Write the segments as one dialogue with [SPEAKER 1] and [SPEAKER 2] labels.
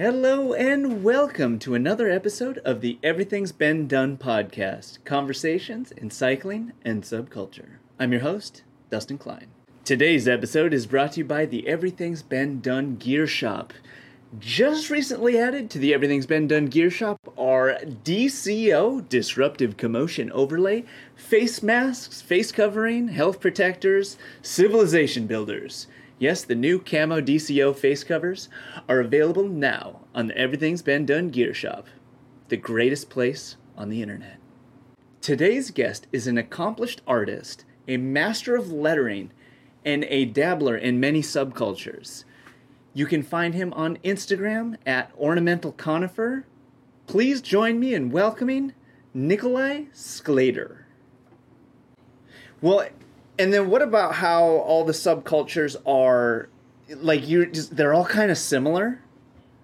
[SPEAKER 1] Hello and welcome to another episode of the Everything's Been Done podcast conversations in cycling and subculture. I'm your host, Dustin Klein. Today's episode is brought to you by the Everything's Been Done Gear Shop. Just recently added to the Everything's Been Done Gear Shop are DCO, Disruptive Commotion Overlay, face masks, face covering, health protectors, civilization builders. Yes, the new camo DCO face covers are available now on the Everything's Been Done Gear Shop, the greatest place on the internet. Today's guest is an accomplished artist, a master of lettering, and a dabbler in many subcultures. You can find him on Instagram at Ornamental Conifer. Please join me in welcoming Nicolai Sclater. Well, and then what about how all the subcultures are like you just they're all kind of similar?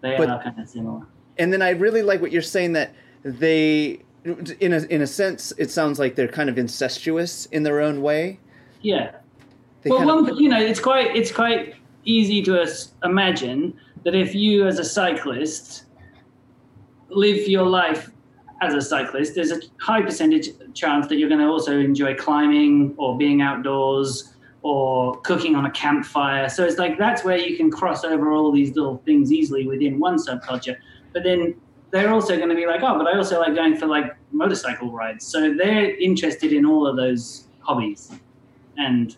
[SPEAKER 2] They
[SPEAKER 1] But-
[SPEAKER 2] are kind of similar.
[SPEAKER 1] And then I really like what you're saying that they in a in a sense it sounds like they're kind of incestuous in their own way.
[SPEAKER 2] Yeah.
[SPEAKER 1] They
[SPEAKER 2] well,
[SPEAKER 1] kind of-
[SPEAKER 2] one, you know, it's quite it's quite easy to us imagine that if you, as a cyclist, live your life as a cyclist, there's a high percentage chance that you're going to also enjoy climbing or being outdoors or cooking on a campfire. So it's like that's where you can cross over all these little things easily within one subculture. But then they're also going to be like, oh, but I also like going for like motorcycle rides. So they're interested in all of those hobbies, and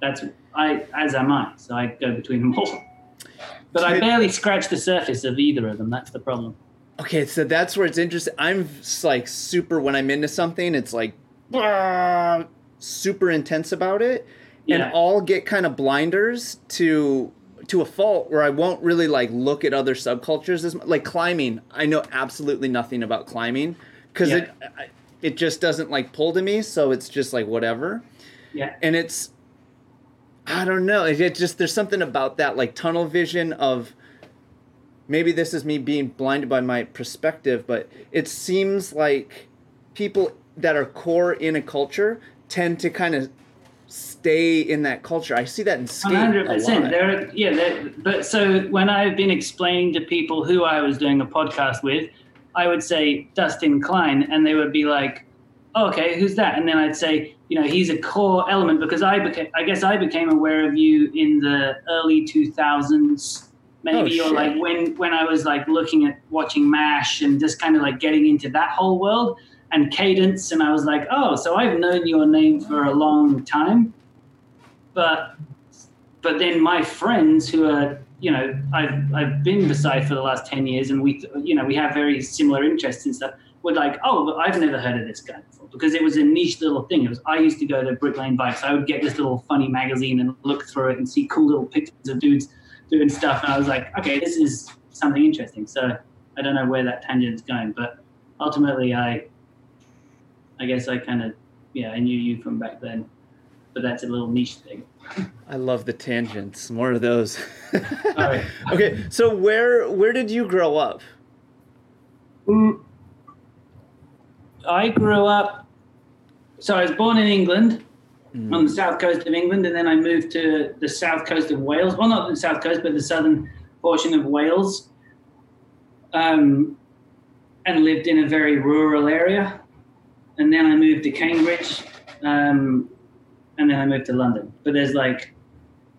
[SPEAKER 2] that's I as am I. So I go between them all. But I barely scratch the surface of either of them. That's the problem.
[SPEAKER 1] Okay, so that's where it's interesting. I'm like super when I'm into something, it's like "Ah," super intense about it, and
[SPEAKER 2] Yeah.
[SPEAKER 1] I'll get kind of blinders to to a fault where I won't really like look at other subcultures as mu- like climbing. I know absolutely nothing about climbing because
[SPEAKER 2] Yeah.
[SPEAKER 1] it I- it just doesn't like pull to me. So it's just like whatever,
[SPEAKER 2] Yeah.
[SPEAKER 1] and it's I don't know. It, it just there's something about that like tunnel vision of maybe this is me being blinded by my perspective, but it seems like people that are core in a culture tend to kind of stay in that culture. I see that in skate
[SPEAKER 2] One hundred
[SPEAKER 1] a
[SPEAKER 2] percent.
[SPEAKER 1] lot.
[SPEAKER 2] There, are- yeah. But so when I've been explaining to people who I was doing a podcast with, I would say Dustin Klein, and they would be like, oh, "Okay, who's that?" And then I'd say, "You know, he's a core element because I became, I guess, I became aware of you in the early two thousands." Maybe
[SPEAKER 1] Oh,
[SPEAKER 2] or like when when I was like looking at watching Mash and just kind of like getting into that whole world and Cadence, and I was like, "Oh, so I've known your name for a long time." but but then my friends who are you know I've I've been beside for the last ten years, and we you know we have very similar interests and stuff. Were like, oh, but I've never heard of this guy before because it was a niche little thing. It was I used to go to Brick Lane Bikes. I would get this little funny magazine and look through it and see cool little pictures of dudes doing stuff, and I was like, okay, this is something interesting. So I don't know where that tangent's going, but ultimately, I I guess I kind of yeah, I knew you from back then, but that's a little niche thing.
[SPEAKER 1] I love the tangents. More of those.
[SPEAKER 2] All right.
[SPEAKER 1] okay, so where where did you grow up?
[SPEAKER 2] Mm. I grew up. So I was born in England,
[SPEAKER 1] Mm.
[SPEAKER 2] on the south coast of England, and then I moved to the south coast of Wales. Well, not the south coast, but the southern portion of Wales, um, and lived in a very rural area. And then I moved to Cambridge, um, and then I moved to London. But there's like,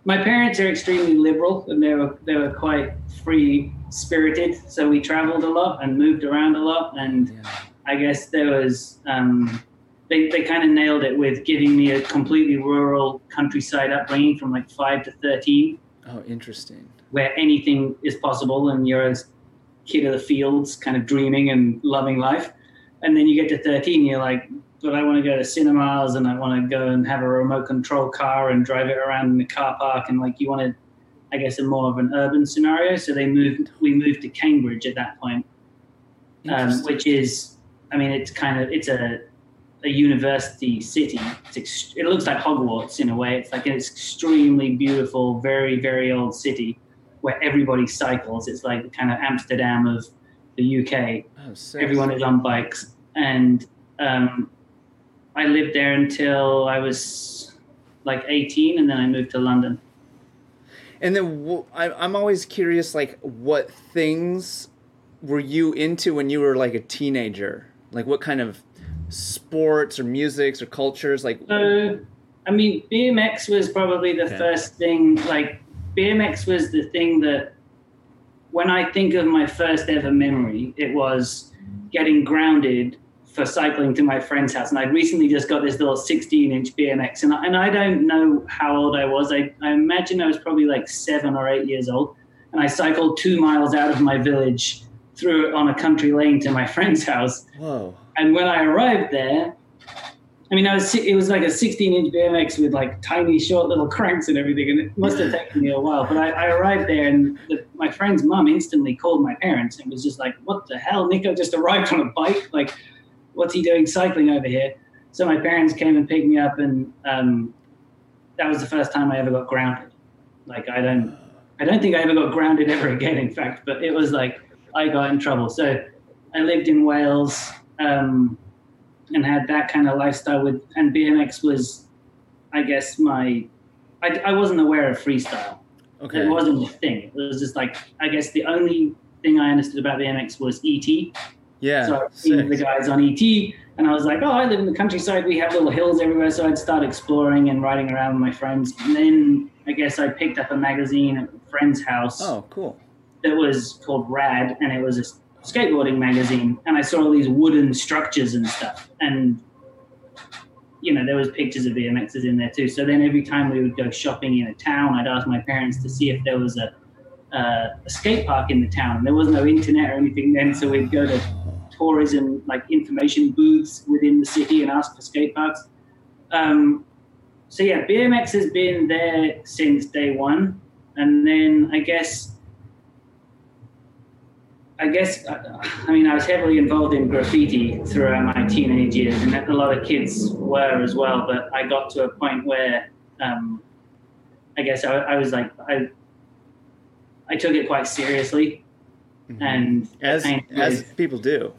[SPEAKER 2] my parents are extremely liberal, and they were they were quite free spirited. So we traveled a lot and moved around a lot, and
[SPEAKER 1] Yeah.
[SPEAKER 2] I guess there was um, they they kind of nailed it with giving me a completely rural countryside upbringing from like five to 13.
[SPEAKER 1] Oh, interesting.
[SPEAKER 2] where anything is possible and you're a kid of the fields, kind of dreaming and loving life, and then you get to thirteen, you're like, but I want to go to cinemas and I want to go and have a remote control car and drive it around in the car park and like you want to. I guess a more of an urban scenario. So they moved. We moved to Cambridge at that point, um, which is, I mean, it's kind of it's a a university city. It's ex- it looks like Hogwarts in a way. It's like an extremely beautiful, very very old city where everybody cycles. It's like the kind of Amsterdam of the UK.
[SPEAKER 1] oh.
[SPEAKER 2] Everyone is on bikes, and um, I lived there until I was like 18, and then I moved to London.
[SPEAKER 1] And then I'm always curious, like, what things were you into when you were like a teenager? Like, what kind of sports or musics or cultures? Like,
[SPEAKER 2] So, I mean, BMX was probably the
[SPEAKER 1] Okay.
[SPEAKER 2] first thing. Like, BMX was the thing that, when I think of my first ever memory, it was getting grounded for cycling to my friend's house. And I recently just got this little 16 inch BMX. And I, and I don't know how old I was. I, I imagine I was probably like seven or eight years old. And I cycled two miles out of my village through on a country lane to my friend's house.
[SPEAKER 1] whoa.
[SPEAKER 2] And when I arrived there, I mean, I was it was like a 16 inch BMX with like tiny, short little cranks and everything, and it must have taken me a while. But I, I arrived there, and the, my friend's mum instantly called my parents and was just like, "What the hell? Nico just arrived on a bike. Like, what's he doing cycling over here?" So my parents came and picked me up, and um, that was the first time I ever got grounded. Like, I don't, I don't think I ever got grounded ever again. In fact, but it was like I got in trouble. So I lived in Wales um, and had that kind of lifestyle with, and BMX was, I guess, my, I, I wasn't aware of freestyle.
[SPEAKER 1] Okay.
[SPEAKER 2] It wasn't a thing. It was just like, I guess the only thing I understood about BMX was ET.
[SPEAKER 1] Yeah.
[SPEAKER 2] so I'd seen the guys on ET, and I was like, oh, I live in the countryside. We have little hills everywhere. So I'd start exploring and riding around with my friends. And then I guess I picked up a magazine at a friend's house
[SPEAKER 1] Oh, cool.
[SPEAKER 2] That was called Rad, and it was a skateboarding magazine. And I saw all these wooden structures and stuff, and you know there was pictures of BMXs in there too. So then every time we would go shopping in a town, I'd ask my parents to see if there was a uh, a skate park in the town. There was no internet or anything then, so we'd go to tourism like information booths within the city and ask for skate parks. Um, so yeah, BMX has been there since day one, and then I guess, I guess, uh, I mean, I was heavily involved in graffiti throughout my teenage years, and a lot of kids were as well. But I got to a point where, um, I guess, I, I was like, I, I took it quite seriously,
[SPEAKER 1] Mhm.
[SPEAKER 2] and
[SPEAKER 1] as
[SPEAKER 2] painted
[SPEAKER 1] as people do.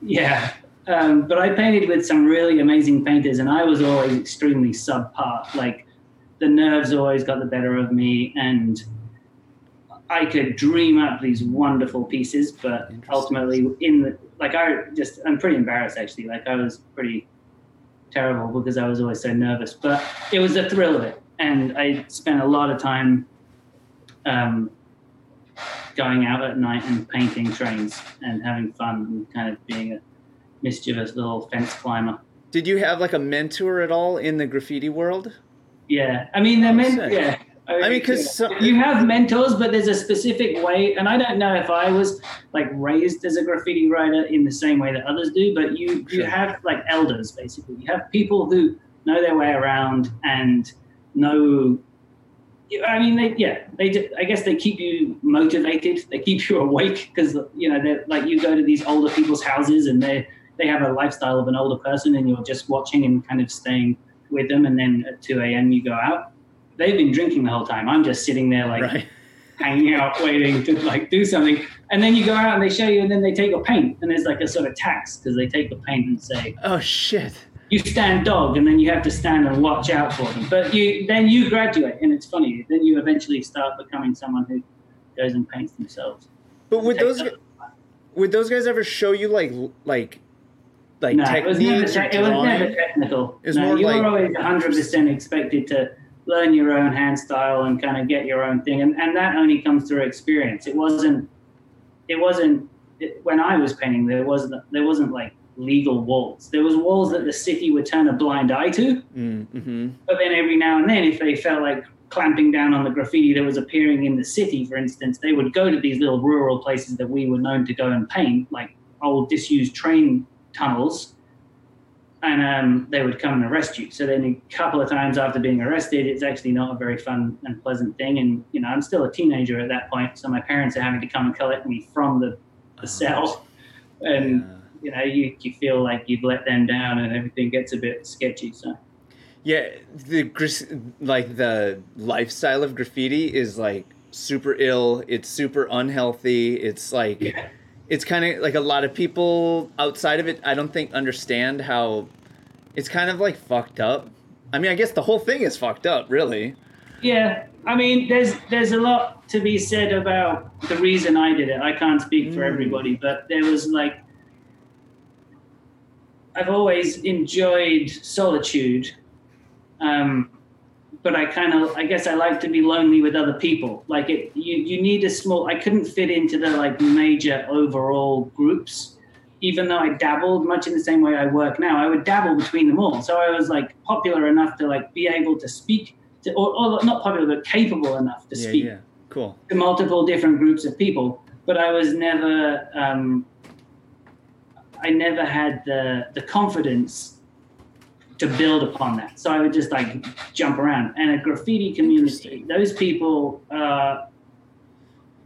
[SPEAKER 2] yeah. Um, but I painted with some really amazing painters, and I was always extremely subpar. Like the nerves always got the better of me, and I could dream up these wonderful pieces, but ultimately, in the like, I just I'm pretty embarrassed actually. Like I was pretty terrible because I was always so nervous, but it was the thrill of it, and I spent a lot of time. Um, going out at night and painting trains and having fun and kind of being a mischievous little fence climber.
[SPEAKER 1] Did you have like a mentor at all in the graffiti world?
[SPEAKER 2] Yeah, I mean they're
[SPEAKER 1] Oh,
[SPEAKER 2] meant. Yeah,
[SPEAKER 1] I mean, 'cause
[SPEAKER 2] yeah.
[SPEAKER 1] some-
[SPEAKER 2] you have mentors, but there's a specific way, and I don't know if I was like raised as a graffiti writer in the same way that others do, but you you
[SPEAKER 1] Sure.
[SPEAKER 2] have like elders basically. You have people who know their way around and know. I mean, they yeah, they. do- I guess they keep you motivated. They keep you awake because you know they're like you go to these older people's houses and they they have a lifestyle of an older person, and you're just watching and kind of staying with them, and then at two a.m. you go out. They've been drinking the whole time. I'm just sitting there like
[SPEAKER 1] right.
[SPEAKER 2] hanging out, waiting to like do something. And then you go out and they show you, and then they take your paint, and there's like a sort of tax because they take the paint and say
[SPEAKER 1] Oh shit.
[SPEAKER 2] you stand dog, and then you have to stand and watch out for them. But you then you graduate, and it's funny. Then you eventually start becoming someone who goes and paints themselves.
[SPEAKER 1] But would those
[SPEAKER 2] that-
[SPEAKER 1] would those guys ever show you like like like
[SPEAKER 2] no, it was never, te- it was never technical.
[SPEAKER 1] It was
[SPEAKER 2] no,
[SPEAKER 1] more
[SPEAKER 2] you
[SPEAKER 1] like-
[SPEAKER 2] were always 100% expected to learn your own hand style and kind of get your own thing, and, and that only comes through experience. It wasn't. It wasn't it, when I was painting. There wasn't. There wasn't like legal walls. There was walls that the city would turn a blind eye to,
[SPEAKER 1] Mm-hmm.
[SPEAKER 2] but then every now and then, if they felt like clamping down on the graffiti that was appearing in the city, for instance, they would go to these little rural places that we were known to go and paint, like old disused train tunnels, and um, they would come and arrest you. So then, a couple of times after being arrested, it's actually not a very fun and pleasant thing. And you know, I'm still a teenager at that point, so my parents are having to come and collect me from the, the cell, and you know, you, you feel like you've let them down, and everything gets a bit sketchy. So.
[SPEAKER 1] Yeah, the like the lifestyle of graffiti is like super ill. It's super unhealthy. It's like
[SPEAKER 2] Yeah.
[SPEAKER 1] It's kind of like a lot of people outside of it. I don't think understand how it's kind of like fucked up. I mean, I guess the whole thing is fucked up, really.
[SPEAKER 2] Yeah, I mean, there's there's a lot to be said about the reason I did it. I can't speak for
[SPEAKER 1] Mm.
[SPEAKER 2] everybody, but there was like, I've always enjoyed solitude, um, but I kind of, I guess, I like to be lonely with other people. Like it, you you need a small. I couldn't fit into the like major overall groups. Even though I dabbled much in the same way I work now, I would dabble between them all. So I was like popular enough to like be able to speak to, or, or not popular, but capable enough to
[SPEAKER 1] Yeah,
[SPEAKER 2] speak
[SPEAKER 1] yeah. Cool.
[SPEAKER 2] to multiple different groups of people. But I was never, um, I never had the the confidence to build upon that. So I would just like jump around. And a graffiti community, those people, uh,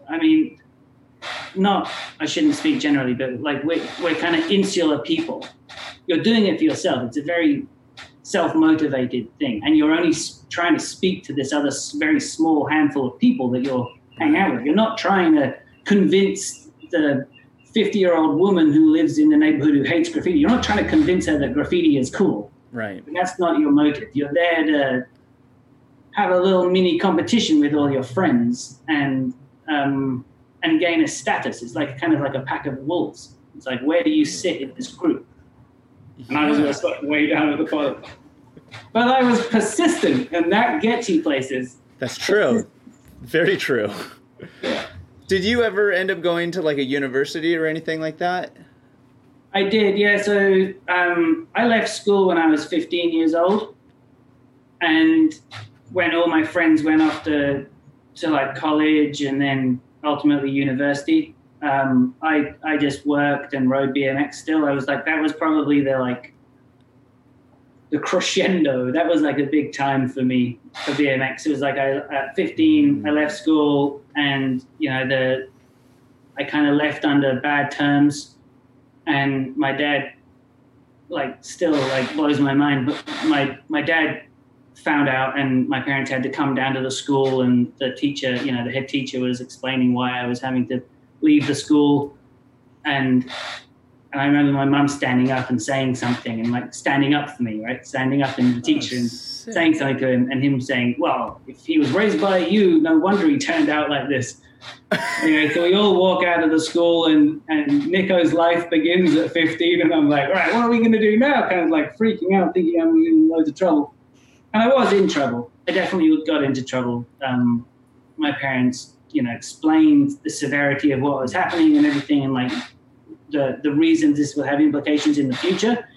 [SPEAKER 2] I mean, not I shouldn't speak generally, but like we're we're kind of insular people. You're doing it for yourself. It's a very self-motivated thing, and you're only trying to speak to this other very small handful of people that you're hanging out with. You're not trying to convince the 50-year-old woman who lives in the neighborhood who hates graffiti. You're not trying to convince her that graffiti is cool.
[SPEAKER 1] Right.
[SPEAKER 2] That's not your motive. You're there to have a little mini competition with all your friends and um, and gain a status. It's like kind of like a pack of wolves. It's like where do you sit in this group? And I was
[SPEAKER 1] Yeah.
[SPEAKER 2] just like way down at the bottom. But I was persistent, and that gets you places.
[SPEAKER 1] That's true. Very true.
[SPEAKER 2] Yeah.
[SPEAKER 1] Did you ever end up going to like a university or anything like that?
[SPEAKER 2] I did, yeah. So um, I left school when I was 15 years old, and when all my friends went off to to like college and then ultimately university, um, I I just worked and rode BMX. Still, I was like that was probably the like the crescendo. That was like a big time for me for BMX. It was like I at 15 I left school and you know the I kind of left under bad terms and my dad like still like blows my mind but my my dad found out and my parents had to come down to the school and the teacher you know the head teacher was explaining why i was having to leave the school. And and i remember my mum standing up and saying something and like standing up for me right? Standing up in the oh, teacher and saying something to him and him saying well if he was raised by you no wonder he turned out like this anyway, so we all walk out of the school, and, and Nico's life begins at 15, and I'm like, all right, what are we going to do now? Kind of like freaking out, thinking I'm in loads of trouble. And I was in trouble. I definitely got into trouble. Um, my parents, you know, explained the severity of what was happening and everything, and like the the reasons this will have implications in the future.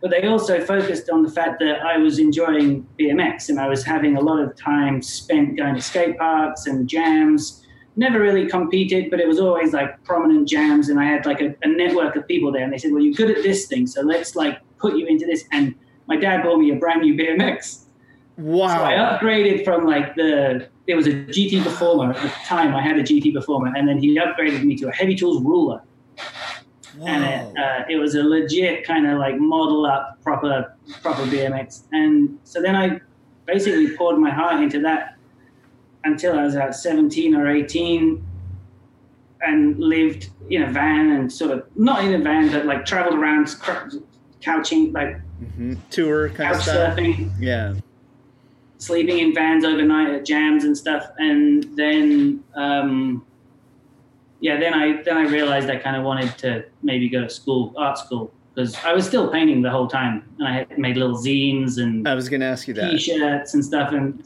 [SPEAKER 2] But they also focused on the fact that I was enjoying BMX and I was having a lot of time spent going to skate parks and jams never really competed, but it was always like prominent jams, and I had like a, a network of people there. And they said, "Well, you're good at this thing, so let's like put you into this." And my dad bought me a brand new BMX,
[SPEAKER 1] Wow.
[SPEAKER 2] so I upgraded from like the it was a GT Performer at the time. I had a GT Performer, and then he upgraded me to a Heavy Tools Ruler, and it, uh, it was a legit kind of like model up proper proper BMX. And so then I basically poured my heart into that until I was about 17 or 18 and lived in a van and sort of not in a van but like traveled around couching like
[SPEAKER 1] hmm Tour kind of
[SPEAKER 2] couch
[SPEAKER 1] stuff.
[SPEAKER 2] surfing
[SPEAKER 1] Yeah.
[SPEAKER 2] sleeping in vans overnight at jams and stuff and then um, yeah then i then i realized i kind of wanted to maybe go to school art school because i was still painting the whole time and i had made little zines and
[SPEAKER 1] I was gonna ask you that.
[SPEAKER 2] t-shirts and stuff and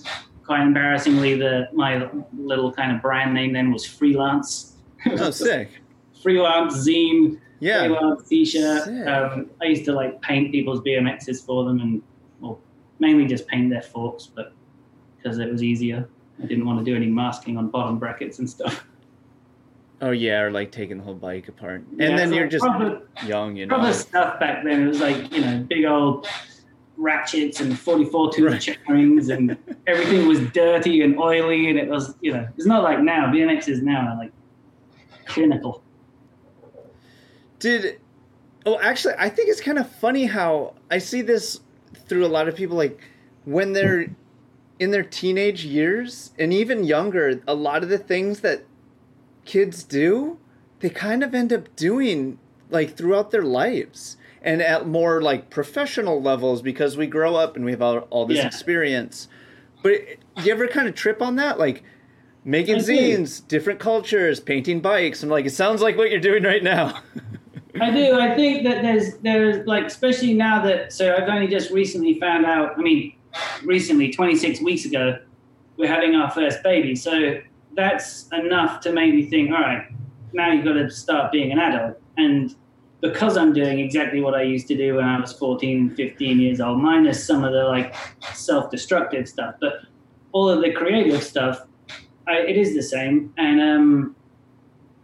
[SPEAKER 2] quite embarrassingly the my little kind of brand name then was freelance.
[SPEAKER 1] Oh, sick.
[SPEAKER 2] freelance zine
[SPEAKER 1] Yeah.
[SPEAKER 2] freelance t-shirt. Um, i used to like paint people's bmxs for them and well mainly just paint their forks but because it was easier. I didn't want to do any masking on bottom brackets and stuff.
[SPEAKER 1] Oh yeah, or like taking the whole bike apart, and
[SPEAKER 2] Yeah,
[SPEAKER 1] then
[SPEAKER 2] so
[SPEAKER 1] you're just
[SPEAKER 2] proper,
[SPEAKER 1] young, you know.
[SPEAKER 2] proper stuff back then. It was like you know big old ratchets and 44 tooth
[SPEAKER 1] Right.
[SPEAKER 2] check rings and everything was dirty and oily and it was you know it's not like now BMX is now like clinical
[SPEAKER 1] Did oh actually I think it's kind of funny how I see this through a lot of people like when they're in their teenage years and even younger a lot of the things that kids do they kind of end up doing like throughout their lives and at more like professional levels because we grow up and we have all, all this
[SPEAKER 2] Yeah.
[SPEAKER 1] experience but it, you ever kind of trip on that? Like making
[SPEAKER 2] I do.
[SPEAKER 1] zines, different cultures, painting bikes. I'm like, it sounds like what you're doing right now.
[SPEAKER 2] I do. I think that there's there's like especially now that so I've only just recently found out. I mean, recently, 26 weeks ago, we're having our first baby. So that's enough to make me think. All right, now you've got to start being an adult. And because I'm doing exactly what I used to do when I was 14, 15 years old, minus some of the like self-destructive stuff, but all of the creative stuff, I, it is the same. And um,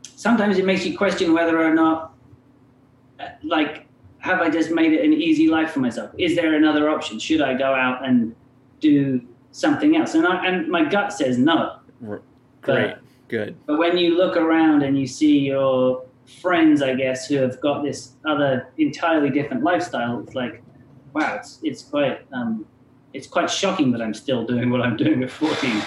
[SPEAKER 2] sometimes it makes you question whether or not like have I just made it an easy life for myself? Is there another option? Should I go out and do something else? And I, and my gut says no.
[SPEAKER 1] Great, good.
[SPEAKER 2] But when you look around and you see your friends, I guess, who have got this other entirely different lifestyle, it's like, wow, it's it's quite um, it's quite shocking that I'm still doing what I'm doing at 14.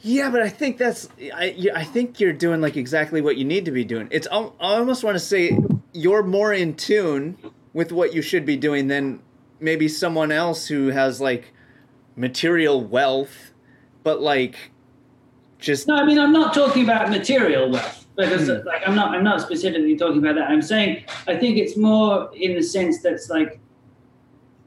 [SPEAKER 1] Yeah, but I think that's I yeah, I think you're doing like exactly what you need to be doing. It's I almost want to say you're more in tune with what you should be doing than maybe someone else who has like material wealth, but like just
[SPEAKER 2] No, I mean I'm not talking about material wealth because
[SPEAKER 1] Hmm.
[SPEAKER 2] like I'm not I'm not specifically talking about that. I'm saying I think it's more in the sense that's like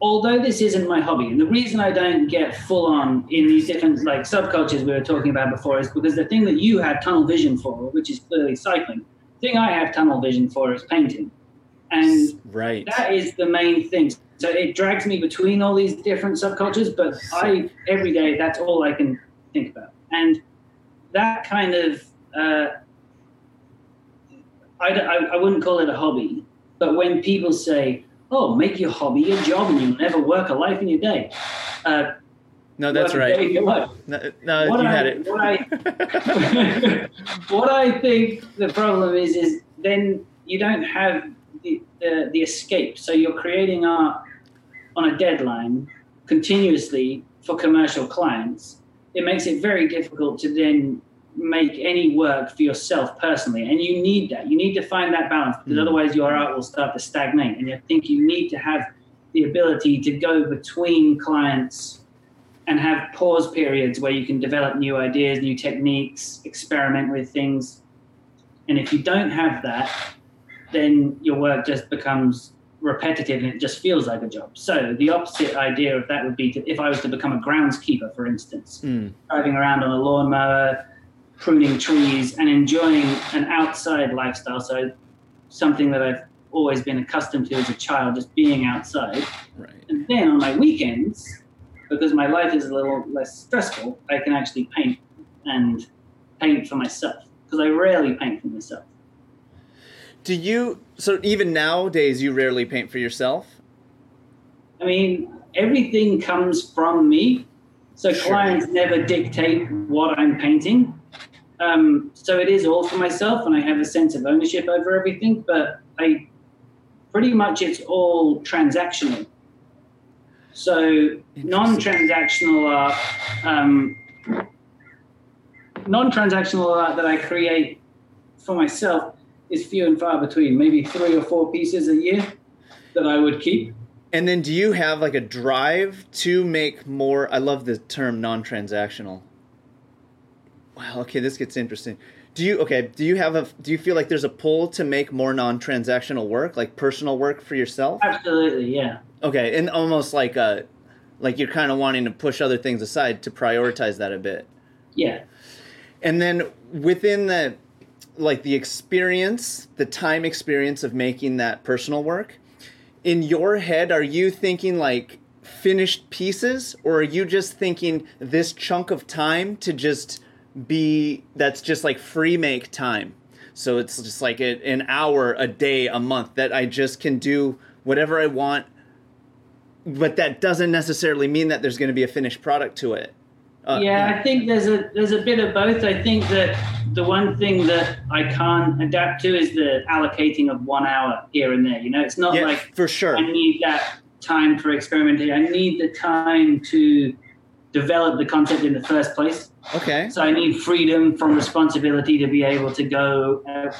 [SPEAKER 2] although this isn't my hobby, and the reason I don't get full on in these different like subcultures we were talking about before is because the thing that you had tunnel vision for, which is clearly cycling, the thing I have tunnel vision for is painting. And
[SPEAKER 1] right.
[SPEAKER 2] that is the main thing. So it drags me between all these different subcultures, but I every day that's all I can think about, and that kind of uh, I, I, I wouldn't call it a hobby, but when people say, "Oh, make your hobby your job and you'll never work a life in your day," uh,
[SPEAKER 1] No, that's
[SPEAKER 2] work a day
[SPEAKER 1] right.
[SPEAKER 2] in your life.
[SPEAKER 1] No, no
[SPEAKER 2] What
[SPEAKER 1] you
[SPEAKER 2] I-
[SPEAKER 1] had it.
[SPEAKER 2] what I- what I think the problem is is then you don't have the, the, the escape. So you're creating art on a deadline continuously for commercial clients. It makes it very difficult to then make any work for yourself personally. And you need that. You need to find that balance because
[SPEAKER 1] Mm.
[SPEAKER 2] otherwise your art will start to stagnate. And I think you need to have the ability to go between clients and have pause periods where you can develop new ideas, new techniques, experiment with things. And if you don't have that, then your work just becomes repetitive and it just feels like a job. So the opposite idea of that would be to, if I was to become a groundskeeper, for instance,
[SPEAKER 1] Mm,
[SPEAKER 2] driving around on a lawnmower, pruning trees, and enjoying an outside lifestyle. So something that I've always been accustomed to as a child, just being outside.
[SPEAKER 1] right.
[SPEAKER 2] And then on my weekends, because my life is a little less stressful, I can actually paint and paint for myself. Because I rarely paint for myself.
[SPEAKER 1] Do you so even nowadays you rarely paint for yourself?
[SPEAKER 2] I mean, everything comes from me. So
[SPEAKER 1] Sure.
[SPEAKER 2] clients never dictate what I'm painting. Um, so it is all for myself, and I have a sense of ownership over everything. But I pretty much it's all transactional. So non-transactional art, um, non-transactional art that I create for myself is few and far between. Maybe three or four pieces a year that I would keep.
[SPEAKER 1] And then do you have like a drive to make more I love the term non-transactional. Wow, okay, this gets interesting. Do you okay, do you have a do you feel like there's a pull to make more non-transactional work, like personal work for yourself?
[SPEAKER 2] Absolutely, yeah.
[SPEAKER 1] Okay, and almost like a like you're kind of wanting to push other things aside to prioritize that a bit.
[SPEAKER 2] Yeah.
[SPEAKER 1] And then within the like the experience, the time experience of making that personal work, in your head are you thinking like finished pieces or are you just thinking this chunk of time to just be that's just like free make time. So it's just like a, an hour a day a month that I just can do whatever I want but that doesn't necessarily mean that there's going to be a finished product to it. Uh,
[SPEAKER 2] yeah, I think there's a there's a bit of both. I think that the one thing that I can't adapt to is the allocating of one hour here and there. You know, it's not
[SPEAKER 1] yeah,
[SPEAKER 2] like
[SPEAKER 1] for sure.
[SPEAKER 2] I need that time for experimenting. I need the time to develop the concept in the first place.
[SPEAKER 1] Okay.
[SPEAKER 2] So I need freedom from responsibility to be able to go uh,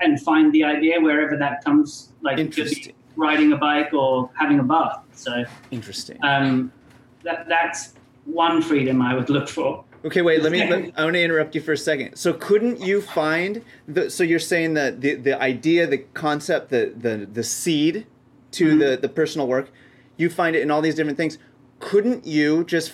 [SPEAKER 2] and find the idea wherever that comes. Like it could be
[SPEAKER 1] Interesting.
[SPEAKER 2] riding a bike or having a bath. So
[SPEAKER 1] Interesting.
[SPEAKER 2] um, that that's one freedom I would look for.
[SPEAKER 1] Okay, wait. Let me. Let, I want to interrupt you for a second. So, couldn't you find the? So you're saying that the the idea, the concept, the the the seed to
[SPEAKER 2] Mm-hmm.
[SPEAKER 1] the the personal work, you find it in all these different things. Couldn't you just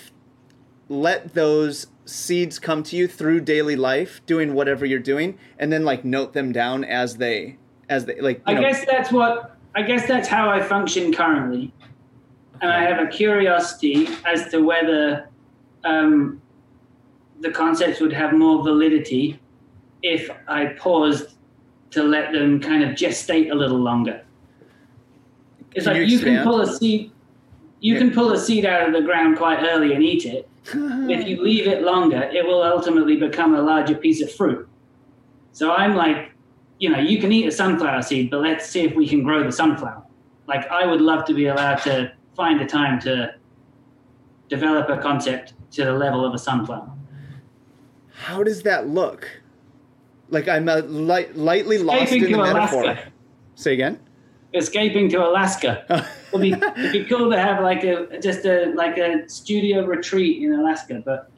[SPEAKER 1] let those seeds come to you through daily life, doing whatever you're doing, and then like note them down as they as they like? You
[SPEAKER 2] I
[SPEAKER 1] know,
[SPEAKER 2] guess that's what I guess that's how I function currently, and I have a curiosity as to whether um, the concepts would have more validity if I paused to let them kind of gestate a little longer. It's
[SPEAKER 1] Can
[SPEAKER 2] like
[SPEAKER 1] you
[SPEAKER 2] you can pull a seed, you
[SPEAKER 1] Yeah.
[SPEAKER 2] can pull a seed out of the ground quite early and eat it. If you leave it longer, it will ultimately become a larger piece of fruit. So I'm like, you know, you can eat a sunflower seed, but let's see if we can grow the sunflower. Like, I would love to be allowed to find the time to develop a concept to the level of a sunflower.
[SPEAKER 1] How does that look? Like I'm uh, light, lightly lost in the metaphor.
[SPEAKER 2] Alaska.
[SPEAKER 1] Say again.
[SPEAKER 2] Escaping to Alaska. It'd be, it'd be cool to have like a just a like a studio retreat in Alaska, but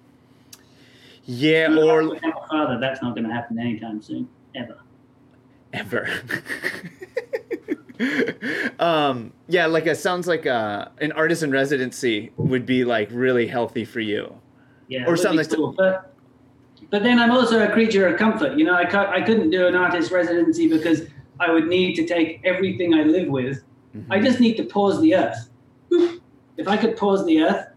[SPEAKER 1] yeah, or
[SPEAKER 2] know, with my father, that's not going to happen anytime soon, ever.
[SPEAKER 1] ever. um, yeah, like it sounds like uh, an artist in residency would be like really healthy for you.
[SPEAKER 2] Yeah,
[SPEAKER 1] Or something like-
[SPEAKER 2] cool. But but then I'm also a creature of comfort. You know, I I couldn't do an artist residency because I would need to take everything I live with.
[SPEAKER 1] Mm-hmm.
[SPEAKER 2] I just need to pause the earth. If I could pause the earth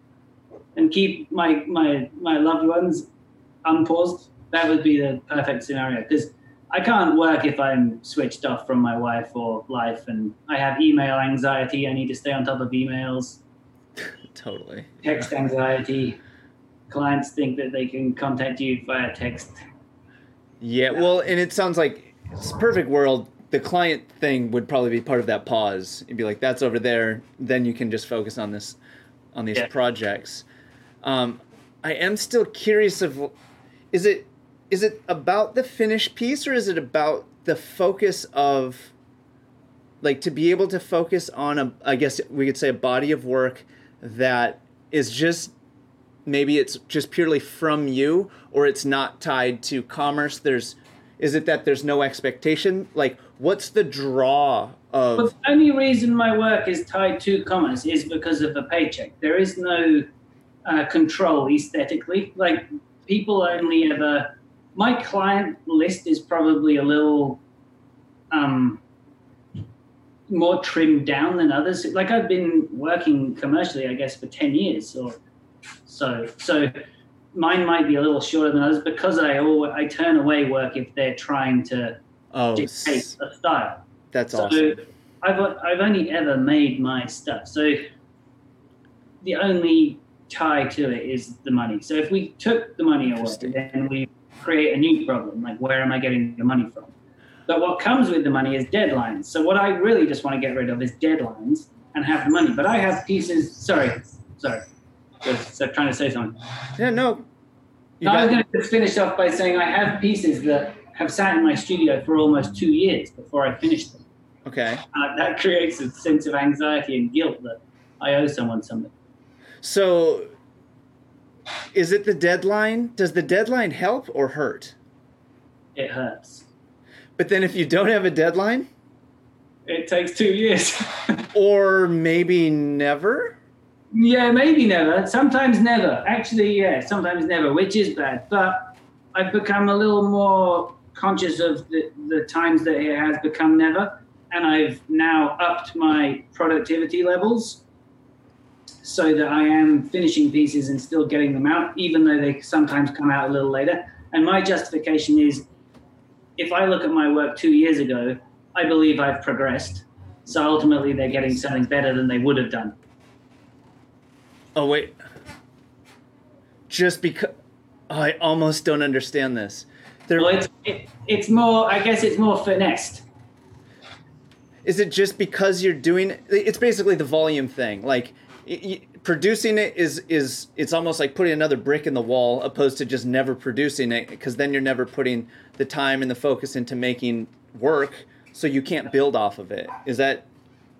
[SPEAKER 2] and keep my my my loved ones unpaused, that would be the perfect scenario. Because I can't work if I'm switched off from my wife or life, and I have email anxiety. I need to stay on top of emails
[SPEAKER 1] Totally.
[SPEAKER 2] text anxiety. Clients think that they can contact you via text.
[SPEAKER 1] Yeah, well, and it sounds like it's a perfect world. The client thing would probably be part of that pause. You'd be like, "That's over there." Then you can just focus on this, on these
[SPEAKER 2] Yeah.
[SPEAKER 1] projects. Um, I am still curious of, is it, is it about the finished piece or is it about the focus of, like, to be able to focus on a, I guess we could say a body of work that is just maybe it's just purely from you or it's not tied to commerce there's is it that there's no expectation like what's the draw of
[SPEAKER 2] the only reason my work is tied to commerce is because of the paycheck. There is no uh, control aesthetically. Like people only ever. My client list is probably a little um, more trimmed down than others. Like I've been working commercially, I guess, for ten years or so. So mine might be a little shorter than others because I always, I turn away work if they're trying to
[SPEAKER 1] oh
[SPEAKER 2] dictate
[SPEAKER 1] s-
[SPEAKER 2] a style.
[SPEAKER 1] that's
[SPEAKER 2] So
[SPEAKER 1] awesome
[SPEAKER 2] I've I've only ever made my stuff. So the only tie to it is the money. So if we took the money away, then we create a new problem. Like where am I getting the money from? But what comes with the money is deadlines. So what I really just want to get rid of is deadlines and have the money. But I have pieces. Sorry, sorry. Just trying to say something.
[SPEAKER 1] yeah no
[SPEAKER 2] No, I was going to just finish off by saying I have pieces that have sat in my studio for almost two years before I finished them.
[SPEAKER 1] okay
[SPEAKER 2] Uh, that creates a sense of anxiety and guilt that I owe someone something.
[SPEAKER 1] so is it the deadline does the deadline help or hurt
[SPEAKER 2] It hurts.
[SPEAKER 1] but then if you don't have a deadline
[SPEAKER 2] It takes two years.
[SPEAKER 1] or maybe never
[SPEAKER 2] yeah, maybe never. Sometimes never. Actually, yeah, sometimes never, which is bad. But I've become a little more conscious of the, the times that it has become never. And I've now upped my productivity levels so that I am finishing pieces and still getting them out, even though they sometimes come out a little later. And my justification is if I look at my work two years ago, I believe I've progressed. So ultimately, they're getting something better than they would have done.
[SPEAKER 1] oh wait just because i almost don't understand this there
[SPEAKER 2] Well, it's it, it's more. I guess it's more finessed.
[SPEAKER 1] Is it just because you're doing it's basically the volume thing. Like y- producing it is is it's almost like putting another brick in the wall opposed to just never producing it because then you're never putting the time and the focus into making work so you can't build off of it. Is that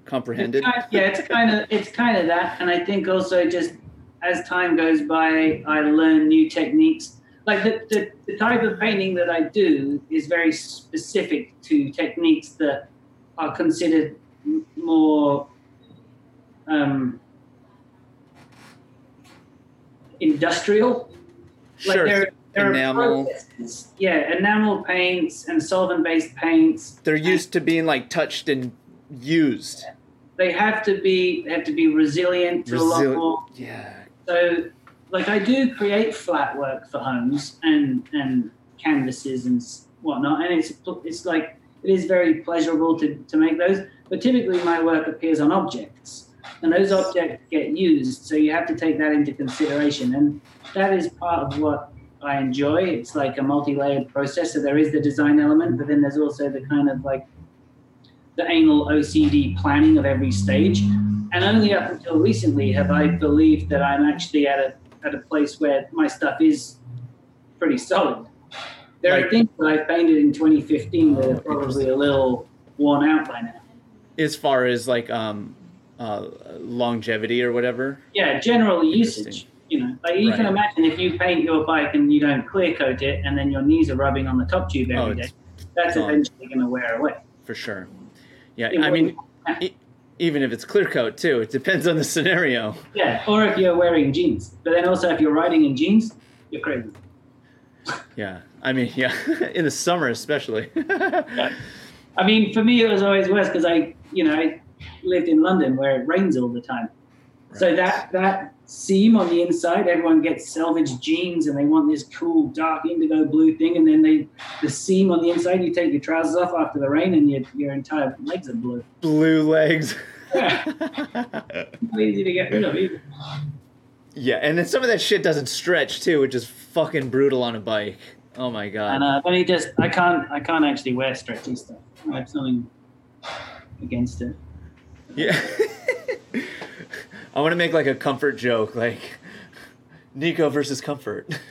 [SPEAKER 1] comprehended?
[SPEAKER 2] It's kind- yeah, it's kind of it's kind of that, and I think also just as time goes by, I learn new techniques. Like the, the, the type of painting that I do is very specific to techniques that are considered m- more um, industrial. Like
[SPEAKER 1] Sure.
[SPEAKER 2] there, there
[SPEAKER 1] Enamel.
[SPEAKER 2] Yeah, enamel paints and solvent-based paints.
[SPEAKER 1] They're used to being like touched and used.
[SPEAKER 2] They have to be they have to be resilient to a lot more.
[SPEAKER 1] Yeah.
[SPEAKER 2] So, like I do create flat work for homes and and canvases and whatnot, and it's it's like it is very pleasurable to to make those. But typically, my work appears on objects, and those objects get used. So you have to take that into consideration, and that is part of what I enjoy. It's like a multi-layered process. So there is the design element, but then there's also the kind of like the anal OCD planning of every stage. And only up until recently have I believed that I'm actually at a at a place where my stuff is pretty solid. There
[SPEAKER 1] Like-
[SPEAKER 2] are things that I painted in 2015 that are probably a little worn out by now.
[SPEAKER 1] As far as like um uh longevity or whatever.
[SPEAKER 2] Yeah, general usage. You know, like you can imagine if you paint your bike and you don't clear coat it, and then your knees are rubbing on the top tube
[SPEAKER 1] Oh,
[SPEAKER 2] every day,
[SPEAKER 1] it's
[SPEAKER 2] that's
[SPEAKER 1] gone.
[SPEAKER 2] eventually going to wear away.
[SPEAKER 1] for sure. Yeah,
[SPEAKER 2] It
[SPEAKER 1] I mean, e- even if it's clear coat too, it depends on the scenario.
[SPEAKER 2] Yeah, or if you're wearing jeans, but then also if you're riding in jeans, you're crazy.
[SPEAKER 1] Yeah, I mean, yeah, in the summer especially.
[SPEAKER 2] I mean, for me, it was always worse because I, you know, I lived in London where it rains all the time. So that that seam on the inside, everyone gets salvaged jeans and they want this cool dark indigo blue thing, and then they the seam on the inside, you take your trousers off after the rain, and your your entire legs are blue.
[SPEAKER 1] Blue legs.
[SPEAKER 2] Not easy to get rid of either.
[SPEAKER 1] yeah, and then some of that shit doesn't stretch too, which is fucking brutal on a bike. Oh my god.
[SPEAKER 2] And uh, but it just, I can't, I can't actually wear stretchy stuff. I have something against it.
[SPEAKER 1] Yeah. I want to make like a comfort joke, like Nico versus comfort.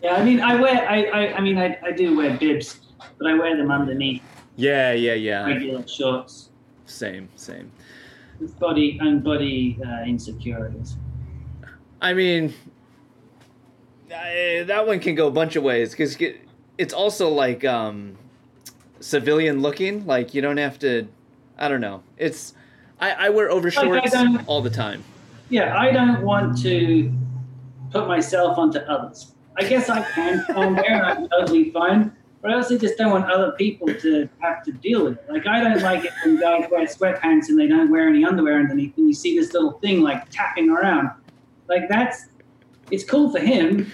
[SPEAKER 2] Yeah, I mean, I wear, I, I, I mean, I, I do wear bibs, but I wear them underneath
[SPEAKER 1] yeah, yeah, yeah.
[SPEAKER 2] regular shorts.
[SPEAKER 1] Same, same.
[SPEAKER 2] Body and body uh, insecurities.
[SPEAKER 1] I mean, I, that one can go a bunch of ways because it's also like um, civilian looking. Like you don't have to. I don't know. It's I, I wear overshorts
[SPEAKER 2] don't-
[SPEAKER 1] all the time.
[SPEAKER 2] Yeah, I don't want to put myself onto others. I guess I can on there and I'm totally fine, but I also just don't want other people to have to deal with it. Like, I don't like it when guys wear sweatpants and they don't wear any underwear underneath, and you see this little thing like tapping around. Like, that's it's cool for him,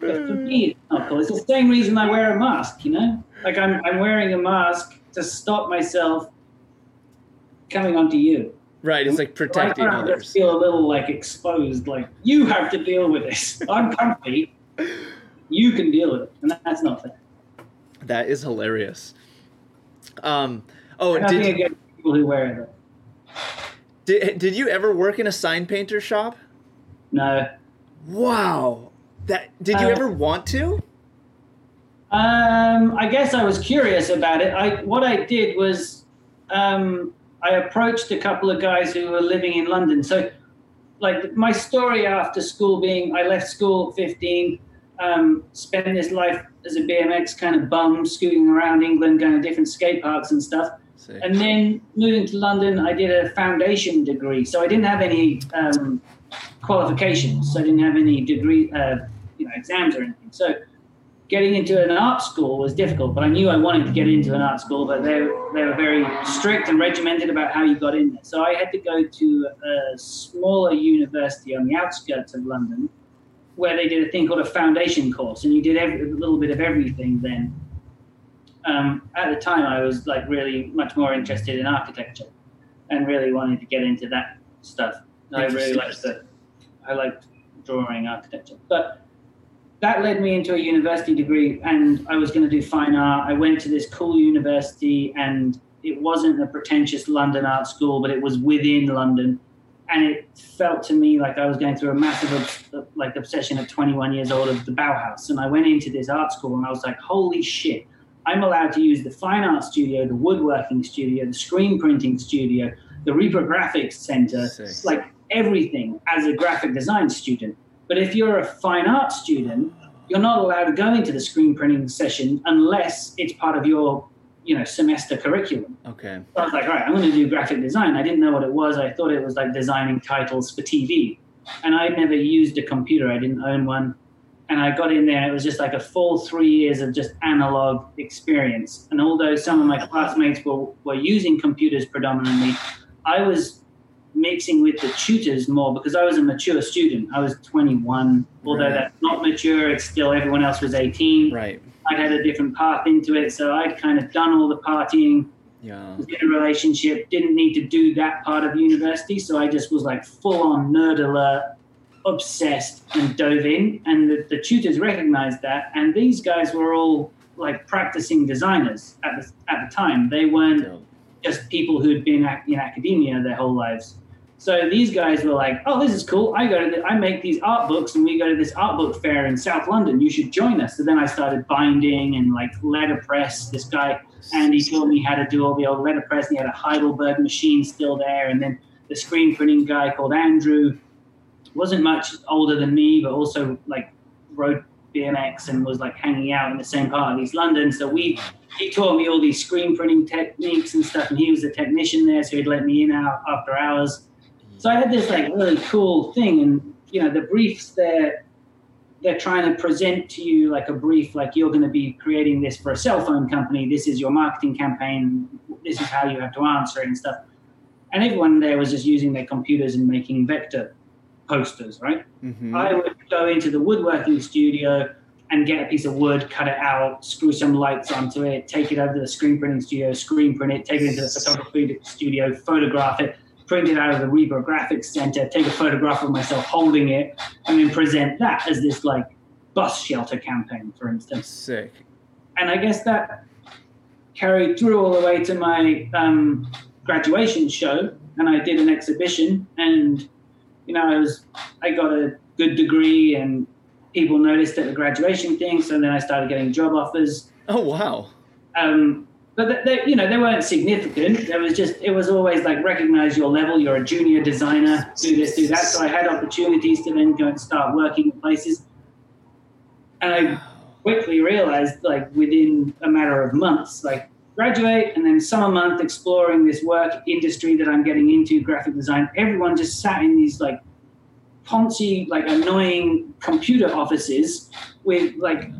[SPEAKER 2] but for me, it's not cool. It's the same reason I wear a mask, you know? Like, I'm, I'm wearing a mask to stop myself coming onto you.
[SPEAKER 1] Right, it's like protecting
[SPEAKER 2] I
[SPEAKER 1] others.
[SPEAKER 2] feel a little like exposed. Like you have to deal with this. I'm comfy. You can deal with it, and that's not fair.
[SPEAKER 1] That is hilarious. Um. Oh,
[SPEAKER 2] Nothing
[SPEAKER 1] did,
[SPEAKER 2] against people who wear it.
[SPEAKER 1] Did did you ever work in a sign painter shop?
[SPEAKER 2] No.
[SPEAKER 1] Wow. That did you
[SPEAKER 2] Uh,
[SPEAKER 1] ever want to?
[SPEAKER 2] Um, I guess I was curious about it. I what I did was um, I approached a couple of guys who were living in London. So, like my story after school being, I left school at 15, um, spent this life as a BMX kind of bum, scooting around England, going to different skate parks and stuff. And then moving to London, I did a foundation degree. So I didn't have any um, qualifications. So I didn't have any degree, uh, you know, exams or anything. So getting into an art school was difficult. But I knew I wanted to get into an art school, but they they were very strict and regimented about how you got in there. So I had to go to a smaller university on the outskirts of London, where they did a thing called a foundation course, and you did every, a little bit of everything then um, at the time I was like really much more interested in architecture and really wanted to get into that stuff. I really liked the, I liked drawing architecture, but that led me into a university degree and I was going to do fine art. I went to this cool university and it wasn't a pretentious London art school, but it was within London. And it felt to me like I was going through a massive like obsession at 21 years old of the Bauhaus. And I went into this art school and I was like, holy shit, I'm allowed to use the fine art studio, the woodworking studio, the screen printing studio, the reprographics center,
[SPEAKER 1] Sick.
[SPEAKER 2] like everything as a graphic design student. But if you're a fine art student, you're not allowed to go into the screen printing session unless it's part of your you know semester curriculum.
[SPEAKER 1] Okay.
[SPEAKER 2] So I was like, all right, I'm going to do graphic design. I didn't know what it was. I thought it was like designing titles for TV, and I never used a computer. I didn't own one, and I got in there. It was just like a full three years of just analog experience. And although some of my classmates were were using computers predominantly, I was mixing with the tutors more because I was a mature student. I was 21, although
[SPEAKER 1] Right.
[SPEAKER 2] that's not mature. It's still everyone else was 18.
[SPEAKER 1] Right.
[SPEAKER 2] I'd had a different path into it, so I'd kind of done all the partying,
[SPEAKER 1] Yeah.
[SPEAKER 2] was in a relationship, didn't need to do that part of university, so I just was like full on nerd alert, obsessed, and dove in. And the, the tutors recognized that, and these guys were all like practicing designers at the, at the time. They weren't
[SPEAKER 1] Dope.
[SPEAKER 2] just people who'd been in academia their whole lives. So these guys were like, "Oh, this is cool. I go to the, I make these art books, and we go to this art book fair in South London. You should join us." So then I started binding and like letterpress. This guy Andy taught me how to do all the old letterpress. And he had a Heidelberg machine still there, and then the screen printing guy called Andrew wasn't much older than me, but also like rode BMX and was like hanging out in the same part of East London. So we he taught me all these screen printing techniques and stuff, and he was a technician there, so he'd let me in out after hours. So I had this like really cool thing, and you know the briefs they're they're trying to present to you like a brief, like you're going to be creating this for a cell phone company. This is your marketing campaign. This is how you have to answer it and stuff. And everyone there was just using their computers and making vector posters, right?
[SPEAKER 1] Mhm.
[SPEAKER 2] I would go into the woodworking studio and get a piece of wood, cut it out, screw some lights onto it, take it over to the screen printing studio, screen print it, take it into the photography studio, photograph it, print it out of the Reprographics Center, take a photograph of myself holding it, and then present that as this like bus shelter campaign, for instance
[SPEAKER 1] Sick.
[SPEAKER 2] and I guess that carried through all the way to my um, graduation show, and I did an exhibition, and you know, I was I got a good degree, and people noticed at the graduation thing, so then I started getting job offers.
[SPEAKER 1] Oh wow.
[SPEAKER 2] Um, but they, they, you know, they weren't significant. There was just it was always like recognize your level. You're a junior designer. Do this, do that. So I had opportunities to then go and start working in places, and I quickly realized like within a matter of months like graduate and then summer month exploring this work industry that i'm getting into graphic design everyone just sat in these like poncy like annoying computer offices with like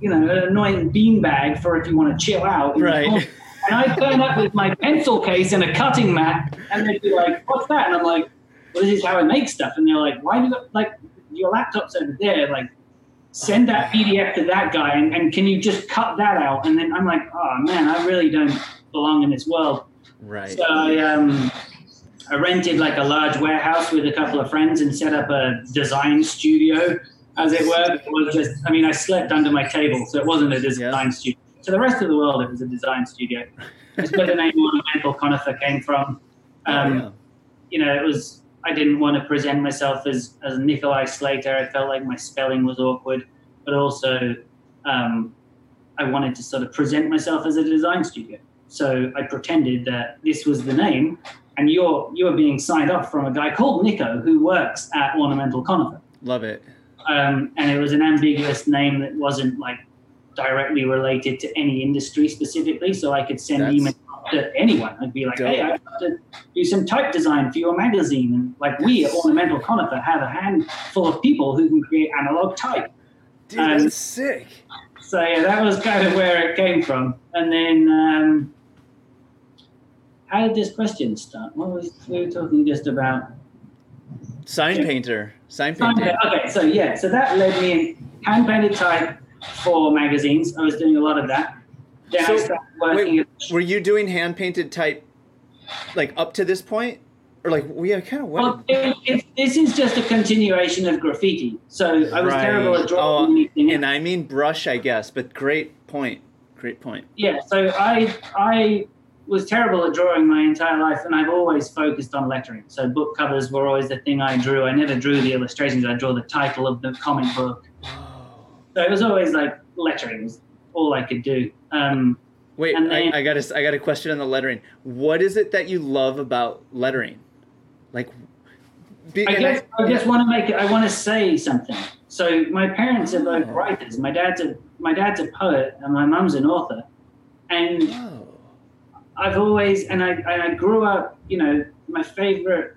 [SPEAKER 2] you know an annoying beanbag for if you want to chill out
[SPEAKER 1] Right.
[SPEAKER 2] and i turn up with my pencil case and a cutting mat and they'd be like what's that and i'm like well, this is how i make stuff and they're like why do you like your laptop's over there like send that PDF to that guy, and, and can you just cut that out? And then I'm like, oh man, I really don't belong in this world.
[SPEAKER 1] Right.
[SPEAKER 2] So I, um, I rented like a large warehouse with a couple of friends and set up a design studio, as it were. It was just, I mean, I slept under my table, so it wasn't a design studio. To the rest of the world, it was a design studio. It's where the name Ornamental Conifer came from. Um,
[SPEAKER 1] oh, yeah.
[SPEAKER 2] you know, it was I didn't want to present myself as as Nicolai Sclater. I felt like my spelling was awkward, but also um, I wanted to sort of present myself as a design studio. So I pretended that this was the name, and you're you're being signed off from a guy called Nico who works at Ornamental Conifer,
[SPEAKER 1] Love it.
[SPEAKER 2] Um, and it was an ambiguous name that wasn't like directly related to any industry specifically. So I could send emails to anyone. I'd be like,
[SPEAKER 1] Dope.
[SPEAKER 2] hey, I have to do some type design for your magazine. And like we at Ornamental Conifer have a handful of people who can create analog type.
[SPEAKER 1] Dude,
[SPEAKER 2] Um,
[SPEAKER 1] that's sick.
[SPEAKER 2] So yeah, that was kind of where it came from. And then um, how did this question start? What was we were talking just about?
[SPEAKER 1] Sign painter. Sign painter.
[SPEAKER 2] okay, so yeah, so that led me in hand painted type for magazines. I was doing a lot of that. Then I
[SPEAKER 1] So,
[SPEAKER 2] started working
[SPEAKER 1] Wait,
[SPEAKER 2] at
[SPEAKER 1] were you doing hand painted type like up to this point? Or like we yeah, kind of what
[SPEAKER 2] Well, it, it, this is just a continuation of graffiti. So I was
[SPEAKER 1] Right.
[SPEAKER 2] terrible at drawing
[SPEAKER 1] Oh, and I mean brush, I guess, but great point. Great point.
[SPEAKER 2] yeah, so I I was terrible at drawing my entire life, and I've always focused on lettering. So book covers were always the thing I drew. I never drew the illustrations. I draw the title of the comic book. So it was always like lettering was all I could do. Um,
[SPEAKER 1] Wait,
[SPEAKER 2] And then-
[SPEAKER 1] I, I got a, I got a question on the lettering. What is it that you love about lettering? Like, Be-
[SPEAKER 2] I guess I, just want to make it. I want to say something. So my parents are both
[SPEAKER 1] Oh.
[SPEAKER 2] writers. My dad's a my dad's a poet, and my mum's an author. And
[SPEAKER 1] Oh,
[SPEAKER 2] I've always and I I grew up. You know, my favorite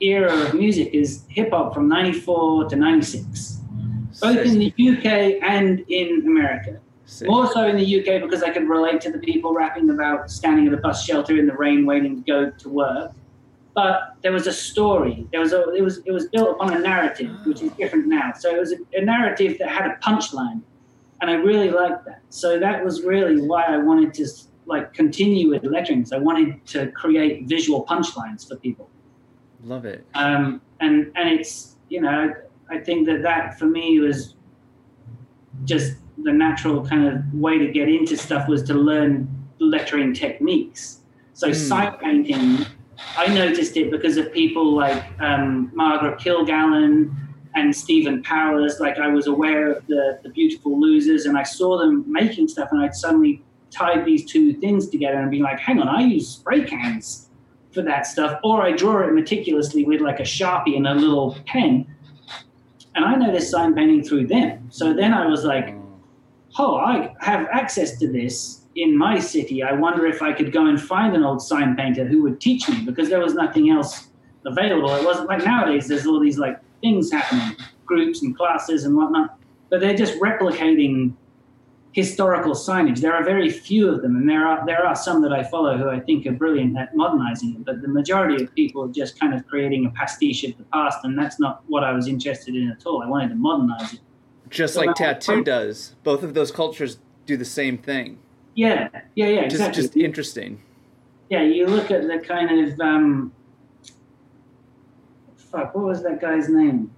[SPEAKER 2] era of music is hip hop from '94 to '96, both in the UK and in America.
[SPEAKER 1] sick.
[SPEAKER 2] More so in the UK because I could relate to the people rapping about standing at a bus shelter in the rain waiting to go to work. But there was a story. There was a, it was it was built upon a narrative, which is different now. So it was a, a narrative that had a punchline, and I really liked that. So that was really why I wanted to like continue with lecturings. I wanted to create visual punchlines for people
[SPEAKER 1] Love it.
[SPEAKER 2] um, and and it's you know I think that that for me was just the natural kind of way to get into stuff was to learn lettering techniques. So sign painting, I noticed it because of people like um, Margaret Kilgallen and Stephen Powers. Like I was aware of the the Beautiful Losers, and I saw them making stuff, and I'd suddenly tied these two things together and be like, hang on, I use spray cans for that stuff, or I draw it meticulously with like a sharpie and a little pen. And I noticed sign painting through them. So then I was like,
[SPEAKER 1] oh,
[SPEAKER 2] I have access to this in my city. I wonder if I could go and find an old sign painter who would teach me because there was nothing else available. It wasn't like nowadays, there's all these like things happening, groups and classes and whatnot, but they're just replicating historical signage. There are very few of them, and there are there are some that I follow who I think are brilliant at modernizing it. But the majority of people are just kind of creating a pastiche of the past, and that's not what I was interested in at all. I wanted to modernize it.
[SPEAKER 1] just like tattoo does. Both of those cultures do the same thing.
[SPEAKER 2] Yeah, yeah, yeah,
[SPEAKER 1] Just,
[SPEAKER 2] exactly.
[SPEAKER 1] just interesting.
[SPEAKER 2] yeah, you look at the kind of um, fuck. What was that guy's name?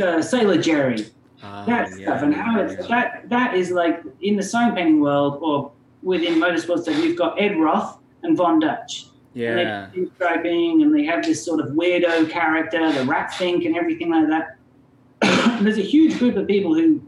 [SPEAKER 2] Uh, Sailor Jerry.
[SPEAKER 1] Ah,
[SPEAKER 2] that
[SPEAKER 1] yeah,
[SPEAKER 2] stuff and how it's
[SPEAKER 1] yeah.
[SPEAKER 2] that that is like in the sign painting world or within motorsports that you've got Ed Roth and Von Dutch. And
[SPEAKER 1] Yeah.
[SPEAKER 2] do striping and they have this sort of weirdo character, the Rat Fink and everything like that. there's a huge group of people who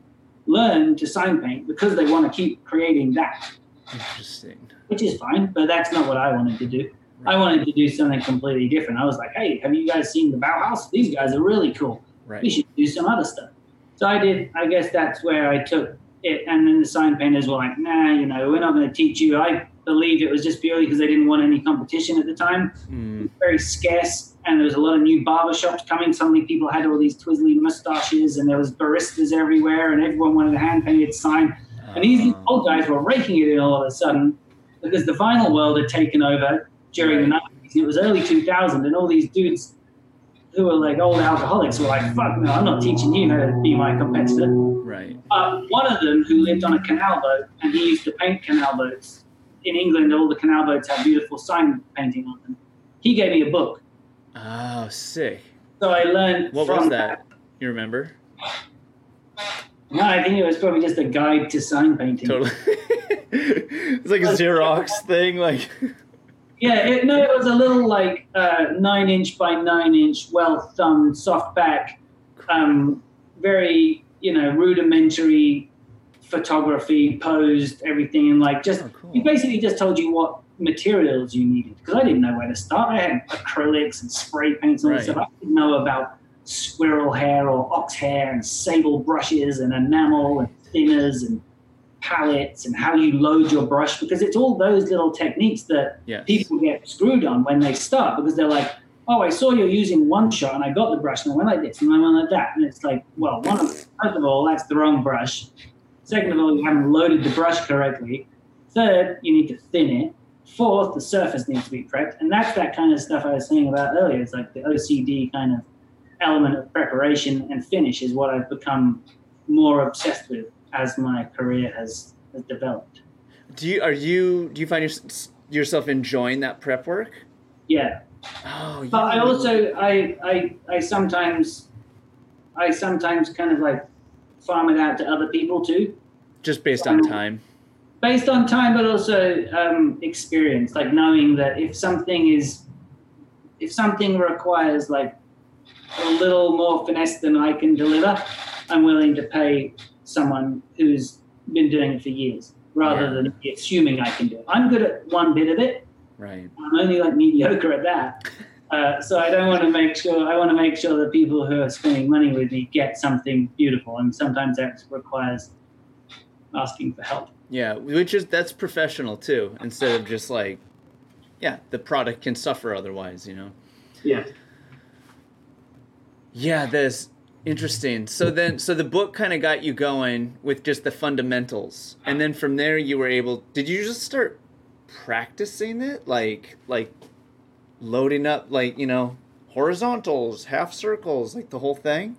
[SPEAKER 2] learn to sign paint because they want to keep creating that,
[SPEAKER 1] Interesting.
[SPEAKER 2] which is fine, but that's not what I wanted to do. I wanted to do something completely different. I was like, hey, have you guys seen the Bauhaus? These guys are really cool. We should do some other stuff. So I did. I guess that's where I took it. And then the sign painters were like, nah, you know, we're not going to teach you. I believe it was just purely because they didn't want any competition at the time.
[SPEAKER 1] Mm,
[SPEAKER 2] Very scarce. And there was a lot of new barber shops coming. Suddenly people had all these twizzly mustaches and there was baristas everywhere and everyone wanted a hand painted sign. And these
[SPEAKER 1] um,
[SPEAKER 2] old guys were raking it in all of a sudden because the vinyl world had taken over during the 90s. It was early 2000 and all these dudes who were like old alcoholics were like, fuck no, I'm not teaching you how to be my competitor.
[SPEAKER 1] Right.
[SPEAKER 2] Uh, one of them who lived on a canal boat and he used to paint canal boats. In England, all the canal boats have beautiful sign painting on them. He gave me a book.
[SPEAKER 1] Oh, sick.
[SPEAKER 2] So I learned
[SPEAKER 1] What
[SPEAKER 2] from
[SPEAKER 1] was that? You remember?
[SPEAKER 2] No, I think it was probably just a guide to sign painting.
[SPEAKER 1] Totally. it's like a Xerox thing. Like,
[SPEAKER 2] Yeah, it, no, it was a little like uh, nine inch by nine inch, well thumbed, soft back, um, very you know rudimentary photography, posed everything, and like just
[SPEAKER 1] oh, cool.
[SPEAKER 2] he basically just told you what materials you needed because I didn't know where to start. I had acrylics and spray paints and all stuff. I didn't know about squirrel hair or ox hair and sable brushes and enamel and thinners and palettes and how you load your brush because it's all those little techniques that
[SPEAKER 1] Yes.
[SPEAKER 2] people get screwed on when they start because they're like, oh, I saw you're using one shot and I got the brush and I went like this and I went like that. And it's like, well, one of, first of all, that's the wrong brush. Second of all, you haven't loaded the brush correctly. Third, you need to thin it. Fourth, the surface needs to be prepped. And that's that kind of stuff I was saying about earlier. It's like the OCD kind of element of preparation and finish is what I've become more obsessed with as my career has, has developed.
[SPEAKER 1] Do you are you do you find your, yourself enjoying that prep work?
[SPEAKER 2] Yeah.
[SPEAKER 1] Oh, yeah.
[SPEAKER 2] But I also I, I I sometimes I sometimes kind of like farm it out to other people too,
[SPEAKER 1] just based on time.
[SPEAKER 2] based on time, but also um, experience. Like knowing that if something is if something requires like a little more finesse than I can deliver, I'm willing to pay someone who's been doing it for years rather
[SPEAKER 1] Yeah.
[SPEAKER 2] than assuming I can do it. I'm good at one bit of it,
[SPEAKER 1] Right.
[SPEAKER 2] I'm only like mediocre at that. Uh, so I don't want to make sure. I want to make sure that people who are spending money with me get something beautiful, and sometimes that requires asking for help.
[SPEAKER 1] Yeah, which is that's professional too. Instead of just like, yeah, the product can suffer otherwise, you know.
[SPEAKER 2] Yeah.
[SPEAKER 1] Yeah, that's interesting. So then, so the book kind of got you going with just the fundamentals, and then from there you were able. Did you just start practicing it, like like loading up, like you know, horizontals, half circles, like the whole thing?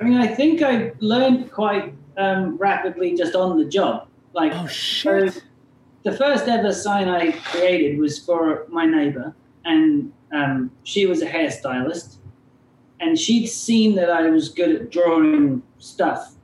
[SPEAKER 2] I mean, I think I learned quite um, rapidly just on the job. Like,
[SPEAKER 1] Oh shit!
[SPEAKER 2] So the first ever sign I created was for my neighbor, and um, she was a hairstylist, and she'd seen that I was good at drawing stuff.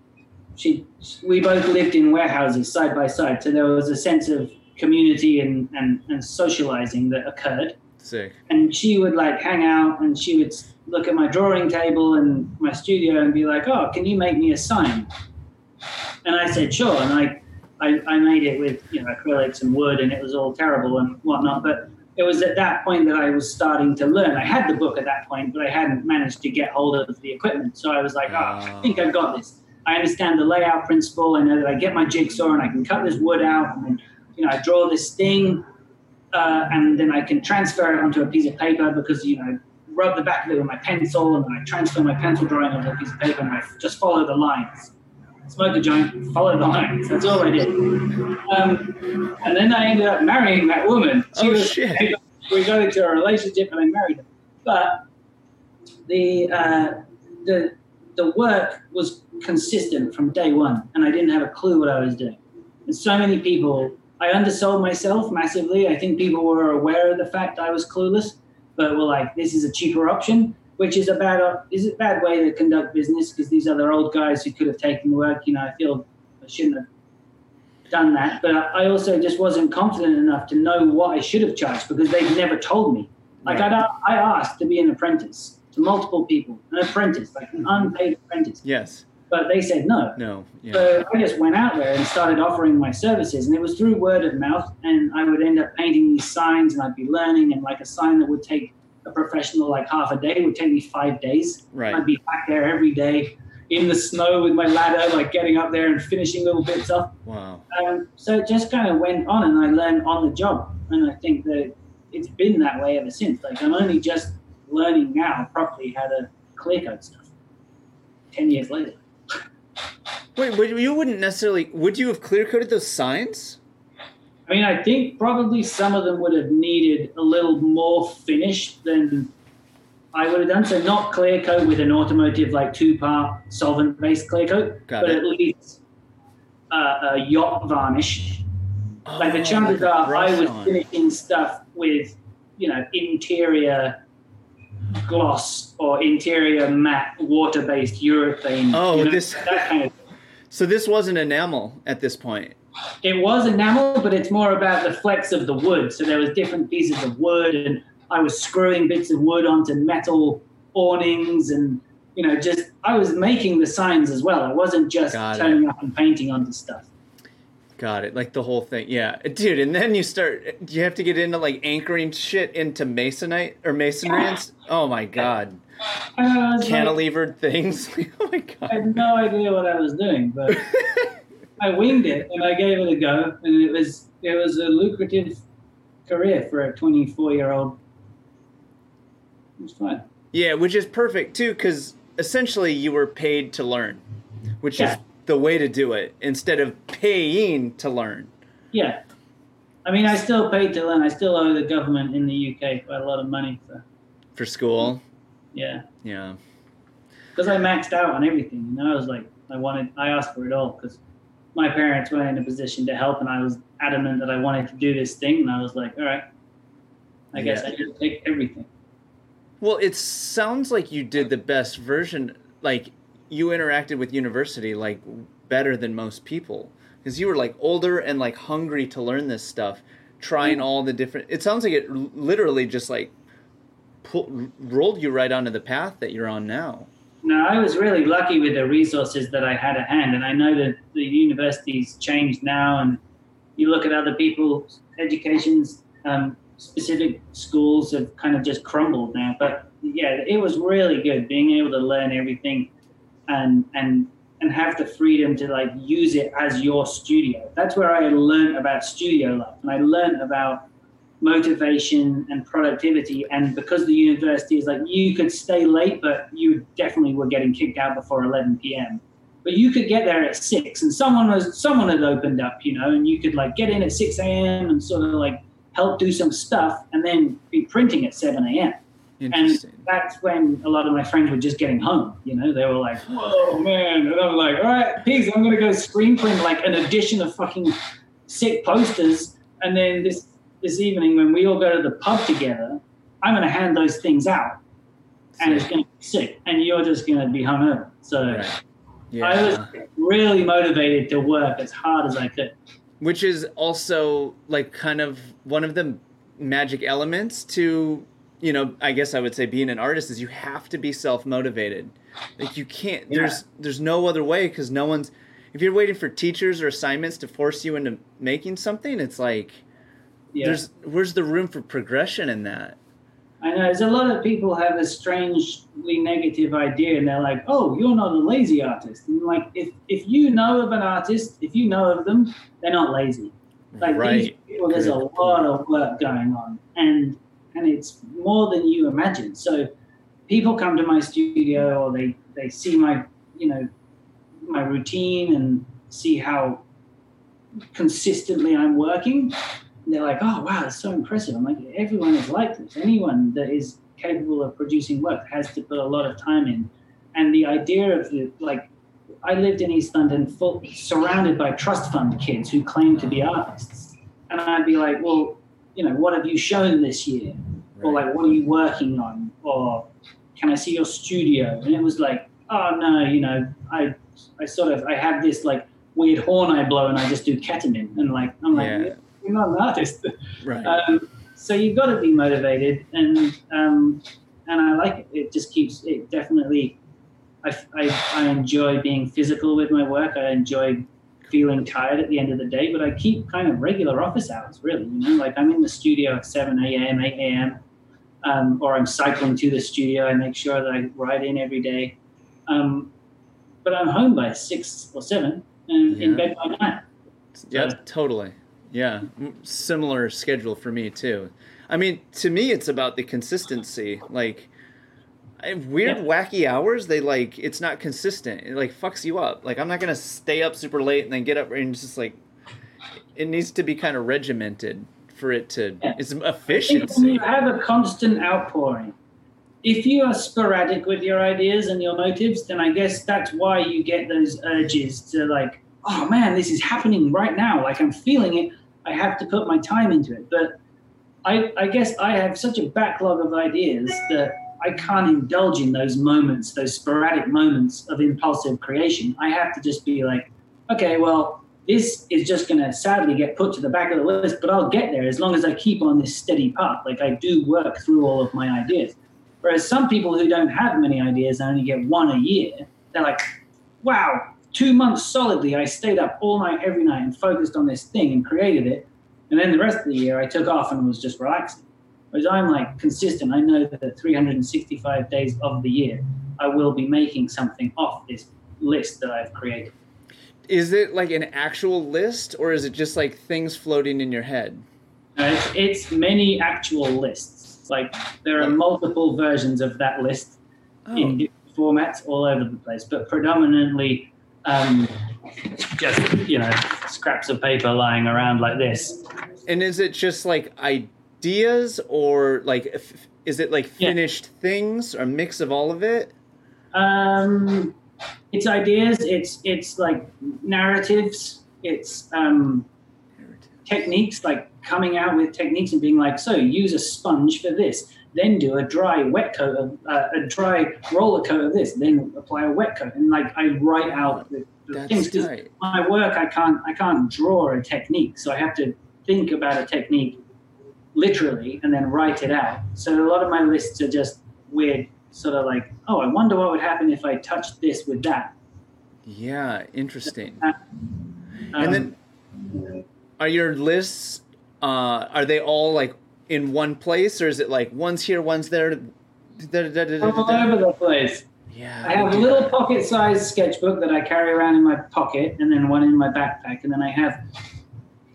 [SPEAKER 2] She, we both lived in warehouses side by side, so there was a sense of community and, and, and socializing that occurred.
[SPEAKER 1] Sick.
[SPEAKER 2] And she would like hang out, and she would look at my drawing table and my studio and be like, "Oh, can you make me a sign?" And I said, "Sure." And I I, I made it with you know acrylics and wood, and it was all terrible and whatnot. But it was at that point that I was starting to learn. I had the book at that point, but I hadn't managed to get hold of the equipment. So I was like, oh, I think I've got this. I understand the layout principle. I know that I get my jigsaw and I can cut this wood out, and then you know I draw this thing, uh, and then I can transfer it onto a piece of paper because you know rub the back of it with my pencil, and then I transfer my pencil drawing onto a piece of paper, and I just follow the lines smoke a joint, follow the lines. That's all I did. Um, and then I ended up marrying that woman.
[SPEAKER 1] Oh, shit.
[SPEAKER 2] We got into a relationship and I married her. But the uh, the the work was consistent from day one, and I didn't have a clue what I was doing. And so many people, I undersold myself massively. I think people were aware of the fact I was clueless, but were like, "This is a cheaper option." Which is a bad uh, is a bad way to conduct business because these other old guys who could have taken the work. You know, I feel I shouldn't have done that, but I also just wasn't confident enough to know what I should have charged because they've never told me. Like
[SPEAKER 1] Right.
[SPEAKER 2] I, I asked to be an apprentice to multiple people, an apprentice, like an mm-hmm. unpaid apprentice,
[SPEAKER 1] Yes.
[SPEAKER 2] but they said no.
[SPEAKER 1] No. Yeah.
[SPEAKER 2] So I just went out there and started offering my services, and it was through word of mouth. And I would end up painting these signs, and I'd be learning. And like a sign that would take a professional like half a day would take me five days.
[SPEAKER 1] Right.
[SPEAKER 2] I'd be back there every day in the snow with my ladder, like getting up there and finishing little bits off.
[SPEAKER 1] Wow.
[SPEAKER 2] Um, so it just kind of went on, and I learned on the job. And I think that it's been that way ever since. Like I'm only just learning now properly how to clear coat stuff. Ten years later.
[SPEAKER 1] Wait, would- you wouldn't necessarily. Would you have clear coated those signs?
[SPEAKER 2] I mean, I think probably some of them would have needed a little more finish than I would have done. So not clear coat with an automotive like two part solvent based clear coat,
[SPEAKER 1] Got
[SPEAKER 2] but
[SPEAKER 1] it.
[SPEAKER 2] at least uh, a yacht varnish. like the
[SPEAKER 1] Oh,
[SPEAKER 2] chances are I was
[SPEAKER 1] on.
[SPEAKER 2] finishing stuff with, you know, interior gloss or interior matte water based urethane.
[SPEAKER 1] Oh,
[SPEAKER 2] you know,
[SPEAKER 1] this-
[SPEAKER 2] that kind of
[SPEAKER 1] So this wasn't enamel at this point.
[SPEAKER 2] It was enamel, but it's more about the flex of the wood. So there was different pieces of wood, and I was screwing bits of wood onto metal awnings, and you know, just I was making the signs as well. I wasn't just
[SPEAKER 1] Got it.
[SPEAKER 2] turning up and painting onto stuff.
[SPEAKER 1] Got it. Like the whole thing. Yeah, dude. And then you start. You have to get into like anchoring shit into masonite or masonry. And, oh my god.
[SPEAKER 2] Was like,
[SPEAKER 1] Cantilevered things. oh my god.
[SPEAKER 2] I had no idea what I was doing, but I winged it and I gave it a go, and it was it was a lucrative career for a 24 year old. It was fun.
[SPEAKER 1] yeah, which is perfect too, because essentially you were paid to learn, which
[SPEAKER 2] Yeah.
[SPEAKER 1] is the way to do it instead of paying to learn.
[SPEAKER 2] Yeah. I mean, I still paid to learn. I still owe the government in the UK quite a lot of money for,
[SPEAKER 1] For school.
[SPEAKER 2] yeah.
[SPEAKER 1] Yeah.
[SPEAKER 2] Because I maxed out on everything. You know, I was like, I wanted, I asked for it all because my parents weren't in a position to help, and I was adamant that I wanted to do this thing, and I was like, all right, I guess
[SPEAKER 1] Yeah.
[SPEAKER 2] I just take everything.
[SPEAKER 1] Well, it sounds like you did the best version. Like you interacted with university like better than most people because you were like older and like hungry to learn this stuff, trying all the different. It sounds like it literally just like pull, rolled you right onto the path that you're on now.
[SPEAKER 2] No, I was really lucky with the resources that I had at hand, and I know that the university's changed now. And you look at other people's educations, um, specific schools have kind of just crumbled now. But yeah, it was really good being able to learn everything and and and have the freedom to like use it as your studio. That's where I learned about studio life and I learned about motivation and productivity. And because the university is like you could stay late, but you definitely were getting kicked out before 11 p.m. But you could get there at six, and someone was someone had opened up, you know, and you could like get in at 6 a.m. and sort of like help do some stuff, and then be printing at 7 a.m. And that's when a lot of my friends were just getting home. You know, they were like, "Whoa, man!" And I'm like, "All right, pigs, I'm gonna go screen print like an edition of fucking sick posters." And then this this evening, when we all go to the pub together, I'm gonna hand those things out, and it's gonna be sick, and you're just gonna be hungover. So right. yeah. I was really motivated to work as hard as I could.
[SPEAKER 1] Which is also like kind of one of the magic elements to you know, I guess I would say being an artist is you have to be self motivated. Like you can't. Yeah. There's there's no other way because no one's. If you're waiting for teachers or assignments to force you into making something, it's like, yeah. there's where's the room for progression in that?
[SPEAKER 2] I know there's a lot of people have a strangely negative idea, and they're like, "Oh, you're not a lazy artist." And like, if if you know of an artist, if you know of them, they're not lazy. Like right. people, there's Good. a lot of work going on, and and it's more than you imagine. So people come to my studio or they, they see my, you know, my routine and see how consistently I'm working. They're like, oh, wow, that's so impressive. I'm like, everyone is like this. Anyone that is capable of producing work has to put a lot of time in. And the idea of the, like, I lived in East London full, surrounded by trust fund kids who claimed to be artists. And I'd be like, well, you know, what have you shown this year? Right. Or like, what are you working on? Or can I see your studio? And it was like, oh no, you know, I, I sort of, I have this like weird horn I blow and I just do ketamine. And like, I'm like, yeah. You're not an artist. Right. Um, so you've got to be motivated and, um, and I like it. It just keeps, it definitely, I, I, I enjoy being physical with my work. I enjoy feeling tired at the end of the day, but I keep kind of regular office hours, really. You know, like I'm in the studio at 7 a.m., 8 a.m., um, or I'm cycling to the studio. I make sure that I ride in every day. Um, but I'm home by 6 or 7 and yeah. in bed by 9. So,
[SPEAKER 1] yeah, totally. Yeah, similar schedule for me too. I mean, to me, it's about the consistency. Like, weird, yeah. wacky hours. They like it's not consistent. It like fucks you up. Like I'm not gonna stay up super late and then get up and just like it needs to be kind of regimented for it to. Yeah. It's efficiency.
[SPEAKER 2] You have a constant outpouring. If you are sporadic with your ideas and your motives, then I guess that's why you get those urges to like, oh man, this is happening right now. Like I'm feeling it. I have to put my time into it. But I, I guess I have such a backlog of ideas that I can't indulge in those moments, those sporadic moments of impulsive creation. I have to just be like, okay, well, this is just going to sadly get put to the back of the list, but I'll get there as long as I keep on this steady path. Like I do work through all of my ideas. Whereas some people who don't have many ideas and only get one a year, they're like, wow, two months solidly, I stayed up all night, every night, and focused on this thing and created it. And then the rest of the year, I took off and was just relaxing. Whereas I'm like consistent. I know that 365 days of the year, I will be making something off this list that I've created.
[SPEAKER 1] Is it like an actual list, or is it just like things floating in your head?
[SPEAKER 2] Uh, it's, it's, many actual lists. Like there are multiple versions of that list oh. in different formats all over the place, but predominantly um, just you know scraps of paper lying around like this.
[SPEAKER 1] And is it just like ideas or like f- is it like finished yeah. things or a mix of all of it?
[SPEAKER 2] Um, it's ideas. It's it's like narratives. It's um, techniques like coming out with techniques and being like, so use a sponge for this, then do a dry wet coat of uh, a dry roller coat of this, then apply a wet coat, and like I write out the, the things. Because my work, I can't I can't draw a technique, so I have to think about a technique literally and then write it out. So a lot of my lists are just weird, sort of like, oh, I wonder what would happen if I touched this with that.
[SPEAKER 1] Yeah, interesting. Um, and then, are your lists? Uh, are they all like in one place, or is it like one's here, one's there? Da- da- da-
[SPEAKER 2] all over the place.
[SPEAKER 1] Yeah.
[SPEAKER 2] I have a little pocket-sized sketchbook that I carry around in my pocket, and then one in my backpack, and then I have,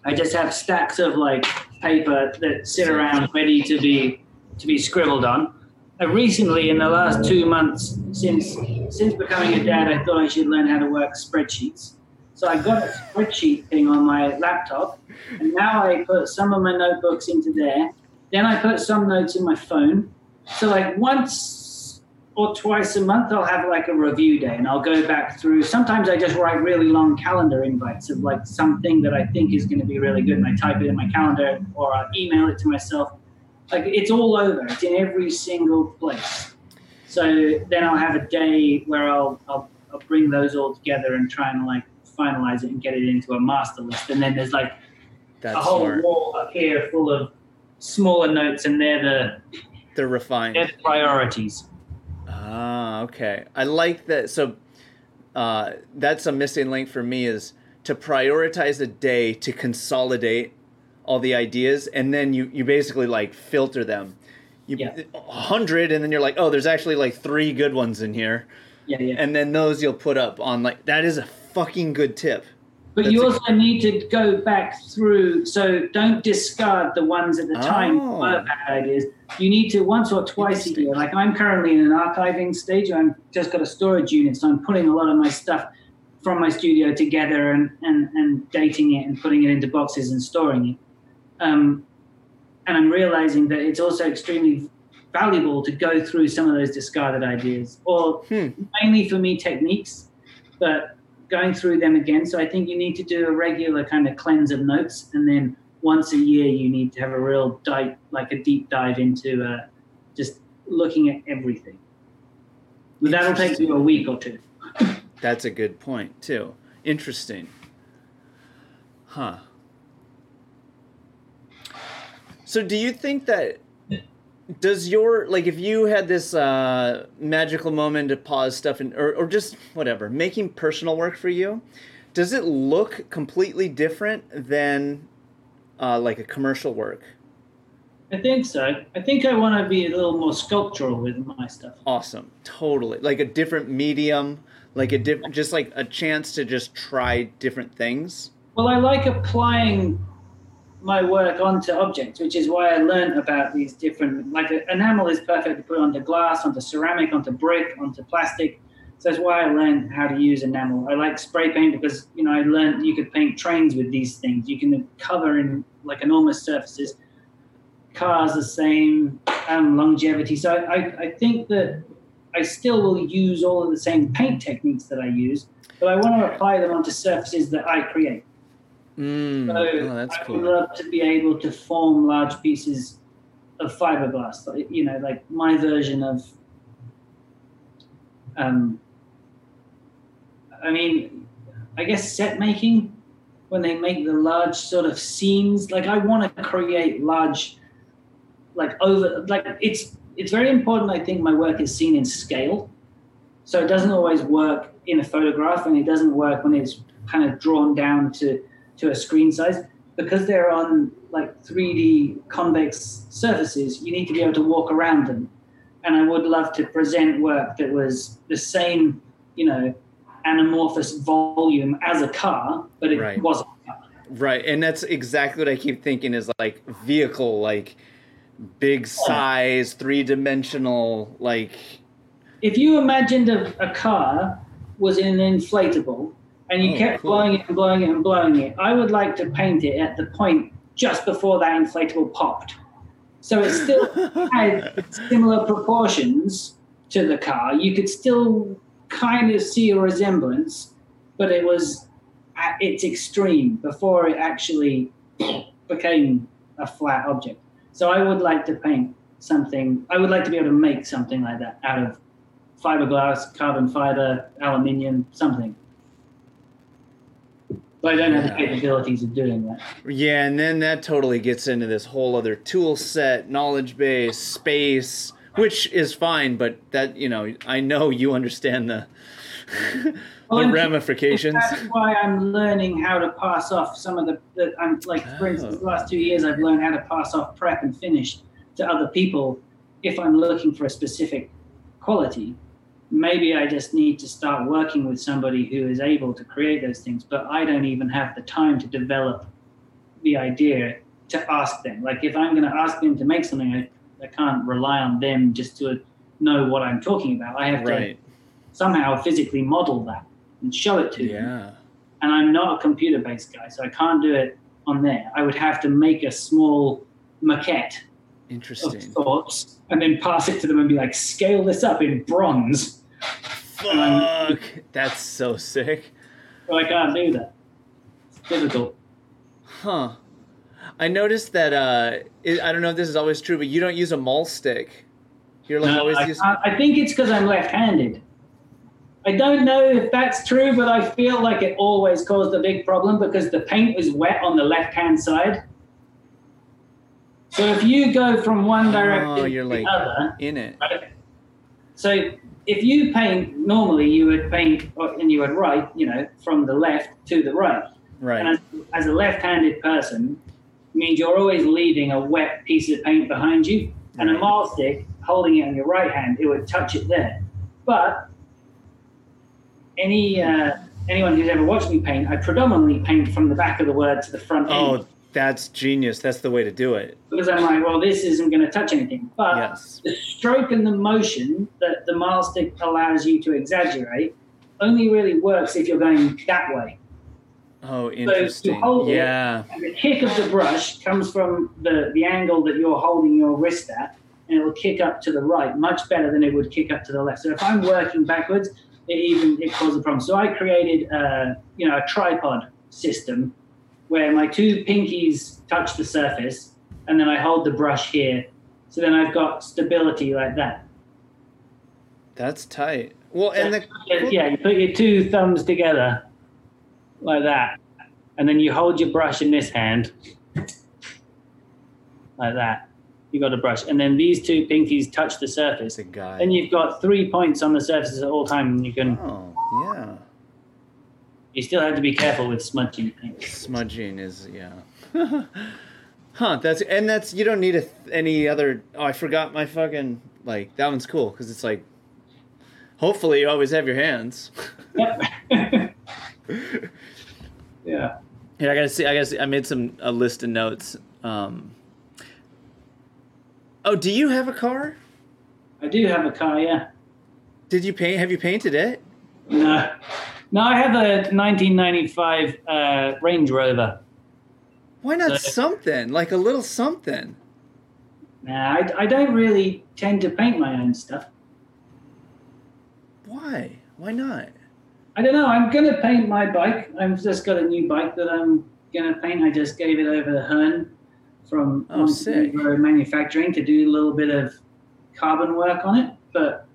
[SPEAKER 2] I just have stacks of like paper that sit around ready to be to be scribbled on. I recently, in the last two months since since becoming a dad, I thought I should learn how to work spreadsheets. So I got a spreadsheet thing on my laptop, and now I put some of my notebooks into there. Then I put some notes in my phone. So like once or twice a month, I'll have like a review day, and I'll go back through. Sometimes I just write really long calendar invites of like something that I think is going to be really good, and I type it in my calendar, or I email it to myself. Like it's all over. It's in every single place. So then I'll have a day where I'll I'll, I'll bring those all together and try and like finalize it and get it into a master list. And then there's like
[SPEAKER 1] That's
[SPEAKER 2] a whole
[SPEAKER 1] smart.
[SPEAKER 2] wall up here full of smaller notes, and they're the
[SPEAKER 1] They're refined.
[SPEAKER 2] they're the priorities.
[SPEAKER 1] Ah, okay. I like that. So uh, that's a missing link for me is to prioritize a day to consolidate all the ideas, and then you you basically like filter them. You
[SPEAKER 2] Yeah.
[SPEAKER 1] hundred, and then you're like, oh, there's actually like three good ones in here,
[SPEAKER 2] Yeah, yeah.
[SPEAKER 1] and then those you'll put up on like that is a fucking good tip.
[SPEAKER 2] But
[SPEAKER 1] That's
[SPEAKER 2] you
[SPEAKER 1] a-
[SPEAKER 2] also need to go back through. So don't discard the ones at the time
[SPEAKER 1] Oh.
[SPEAKER 2] were bad ideas. You need to once or twice a year. Like I'm currently in an archiving stage. I'm just got a storage unit, so I'm putting a lot of my stuff from my studio together and and, and dating it and putting it into boxes and storing it. Um, and I'm realizing that it's also extremely valuable to go through some of those discarded ideas, or
[SPEAKER 1] Hmm.
[SPEAKER 2] mainly for me techniques, but going through them again. So I think you need to do a regular kind of cleanse of notes, and then once a year you need to have a real dive, like a deep dive into uh, just looking at everything. But that'll take you a week or two.
[SPEAKER 1] That's a good point too. Interesting. Huh. So do you think that does your like if you had this uh magical moment to pause stuff and or, or just whatever, making personal work for you, does it look completely different than uh like a commercial work?
[SPEAKER 2] I think so. I think I want to be a little more sculptural with my stuff.
[SPEAKER 1] Awesome. Totally. Like a different medium, like a different just like a chance to just try different things.
[SPEAKER 2] Well, I like applying my work onto objects, which is why I learned about these different. Like enamel is perfect to put onto glass, onto ceramic, onto brick, onto plastic. So that's why I learned how to use enamel. I like spray paint because you know I learned you could paint trains with these things. You can cover in like enormous surfaces. Cars the same, um, longevity. So I, I think that I still will use all of the same paint techniques that I use, but I want to apply them onto surfaces that I create.
[SPEAKER 1] Mm.
[SPEAKER 2] So
[SPEAKER 1] Oh, that's
[SPEAKER 2] I
[SPEAKER 1] cool.
[SPEAKER 2] love to be able to form large pieces of fiberglass, like, you know, like my version of. Um, I mean, I guess set making when they make the large sort of scenes. Like I want to create large, like over, like it's it's very important. I think my work is seen in scale, so it doesn't always work in a photograph, and it doesn't work when it's kind of drawn down to to a screen size because they're on like 3D convex surfaces. You need to be able to walk around them, and I would love to present work that was the same, you know, anamorphous volume as a car, but it
[SPEAKER 1] Right.
[SPEAKER 2] wasn't. a car.
[SPEAKER 1] Right, and that's exactly what I keep thinking is like vehicle, like big size, three dimensional, like
[SPEAKER 2] If you imagined a, a car was in an inflatable and you
[SPEAKER 1] Oh,
[SPEAKER 2] kept
[SPEAKER 1] cool.
[SPEAKER 2] blowing it and blowing it and blowing it, I would like to paint it at the point just before that inflatable popped. So it still had similar proportions to the car. You could still kind of see a resemblance, but it was at its extreme before it actually became a flat object. So I would like to paint something. I would like to be able to make something like that out of fiberglass, carbon fiber, aluminium, something. But I don't have the capabilities of doing that.
[SPEAKER 1] yeah, and then that totally gets into this whole other tool set, knowledge base, space, which is fine, but that you know, I know you understand the the ramifications.
[SPEAKER 2] That's why I'm learning how to pass off some of the. the I'm like, for instance,
[SPEAKER 1] Oh.
[SPEAKER 2] the last two years, I've learned how to pass off prep and finish to other people. If I'm looking for a specific quality, maybe I just need to start working with somebody who is able to create those things. But I don't even have the time to develop the idea to ask them. Like, if I'm going to ask them to make something, I, I can't rely on them just to know what I'm talking about. I have to somehow physically model that and show it to them.
[SPEAKER 1] Yeah.
[SPEAKER 2] And I'm not a computer based guy, so I can't do it on there. I would have to make a small maquette of
[SPEAKER 1] Interesting.
[SPEAKER 2] sorts and then pass it to them and be like, scale this up in bronze.
[SPEAKER 1] Fuck. That's so sick.
[SPEAKER 2] So I can't do that. It's difficult.
[SPEAKER 1] Huh. I noticed that uh it, I don't know if this is always true, but you don't use a maul stick. You're like
[SPEAKER 2] No,
[SPEAKER 1] always
[SPEAKER 2] I,
[SPEAKER 1] use
[SPEAKER 2] I think it's because I'm left handed. I don't know if that's true, but I feel like it always caused a big problem because the paint was wet on the left hand side. So if you go from one direction
[SPEAKER 1] Oh, you're
[SPEAKER 2] to
[SPEAKER 1] like
[SPEAKER 2] the other,
[SPEAKER 1] in it.
[SPEAKER 2] right? So if you paint normally, you would paint and you would write, you know, from the left to the right. And
[SPEAKER 1] Right.
[SPEAKER 2] as, as a left-handed person, means you're always leaving a wet piece of paint behind you. And a
[SPEAKER 1] Right.
[SPEAKER 2] maul stick, holding it on your right hand, it would touch it there. But any uh, anyone who's ever watched me paint, I predominantly paint from the back of the word to the front end
[SPEAKER 1] Oh, that's genius. That's the way to do it.
[SPEAKER 2] because I'm like, well, this isn't going to touch anything. But
[SPEAKER 1] Yes.
[SPEAKER 2] the stroke and the motion that the maul stick allows you to exaggerate only really works if you're going that way.
[SPEAKER 1] Oh, interesting.
[SPEAKER 2] hold it.
[SPEAKER 1] Yeah.
[SPEAKER 2] And the kick of the brush comes from the, the angle that you're holding your wrist at, and it will kick up to the right much better than it would kick up to the left. So if I'm working backwards, it even it causes a problem. So I created a, you know a tripod system where my two pinkies touch the surface, and then I hold the brush here. So then I've got stability like that.
[SPEAKER 1] That's tight. Well, and the
[SPEAKER 2] Yeah, you put your two thumbs together like that, and then you hold your brush in this hand like that. You got a brush, and then these two pinkies touch the surface,
[SPEAKER 1] it's a guy.
[SPEAKER 2] and you've got three points on the surface at all time. And you can,
[SPEAKER 1] Oh, yeah.
[SPEAKER 2] You still have to be careful with smudging.
[SPEAKER 1] Smudging is yeah. huh? That's and that's you don't need a any other. Oh, I forgot my fucking like that one's cool because it's like. Hopefully, you always have your hands.
[SPEAKER 2] Yep. yeah.
[SPEAKER 1] Yeah, I gotta see. I gotta see. I made some a list of notes. Um, oh, do you have a car?
[SPEAKER 2] I do have a car. Yeah.
[SPEAKER 1] Did you paint? Have you painted it?
[SPEAKER 2] No. No, I have a 1995 uh, Range Rover.
[SPEAKER 1] Why not
[SPEAKER 2] So-
[SPEAKER 1] something like a little something?
[SPEAKER 2] Nah, I, I don't really tend to paint my own stuff.
[SPEAKER 1] Why? Why not?
[SPEAKER 2] I don't know. I'm gonna paint my bike. I've just got a new bike that I'm gonna paint. I just gave it over to Hearn from
[SPEAKER 1] Oh.
[SPEAKER 2] Montenegro Manufacturing to do a little bit of carbon work on it. But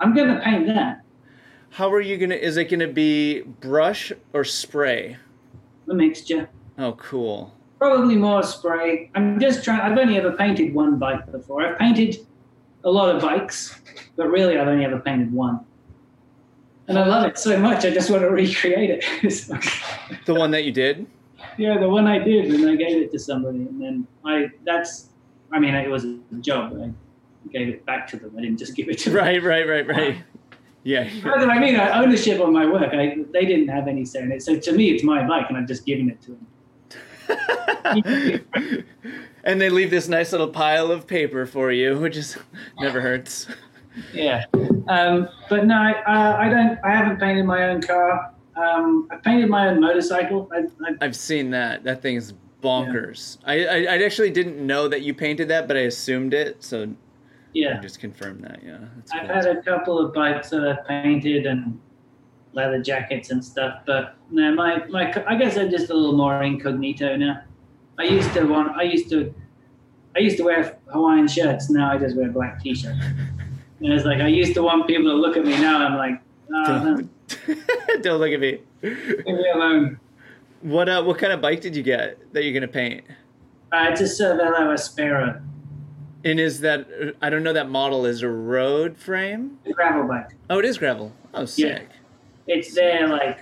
[SPEAKER 2] I'm gonna paint that
[SPEAKER 1] How are you gonna? Is it gonna be brush or spray?
[SPEAKER 2] a mixture.
[SPEAKER 1] Oh, cool.
[SPEAKER 2] Probably more spray. I'm just trying. I've only ever painted one bike before. I've painted a lot of bikes, but really I've only ever painted one. And I love it so much. I just want to recreate it.
[SPEAKER 1] The one that you did.
[SPEAKER 2] Yeah, the one I did, and I gave it to somebody, and then I that's, I mean, it was a job. I gave it back to them. I didn't just give it to them.
[SPEAKER 1] Right, right, right, right. Yeah.
[SPEAKER 2] What I mean. I ownership on my work. I, they didn't have any say in it. So to me, it's my bike, and I've just given it to them.
[SPEAKER 1] and they leave this nice little pile of paper for you, which is never hurts.
[SPEAKER 2] Yeah. Um, but no, I, uh, I don't. I haven't painted my own car. Um, I painted my own motorcycle. I,
[SPEAKER 1] I've seen that. That thing's bonkers. I, I I actually didn't know that you painted that, but I assumed it, so
[SPEAKER 2] yeah.
[SPEAKER 1] just confirm that. Yeah.
[SPEAKER 2] I've
[SPEAKER 1] cool.
[SPEAKER 2] had a couple of bikes that I've painted and leather jackets and stuff, but no, my, my I guess I'm just a little more incognito now. I used to want I used to I used to wear Hawaiian shirts. Now I just wear black t-shirts. And it's like I used to want people to look at me. Now I'm like, oh,
[SPEAKER 1] Don't, don't look at me.
[SPEAKER 2] leave me alone.
[SPEAKER 1] What uh, what kind of bike did you get that you're gonna paint?
[SPEAKER 2] Uh, it's a Cervelo Aspero,
[SPEAKER 1] And is that I don't know that model is a road frame?
[SPEAKER 2] a gravel bike.
[SPEAKER 1] Oh, it is gravel. Oh, sick. Yeah.
[SPEAKER 2] it's their like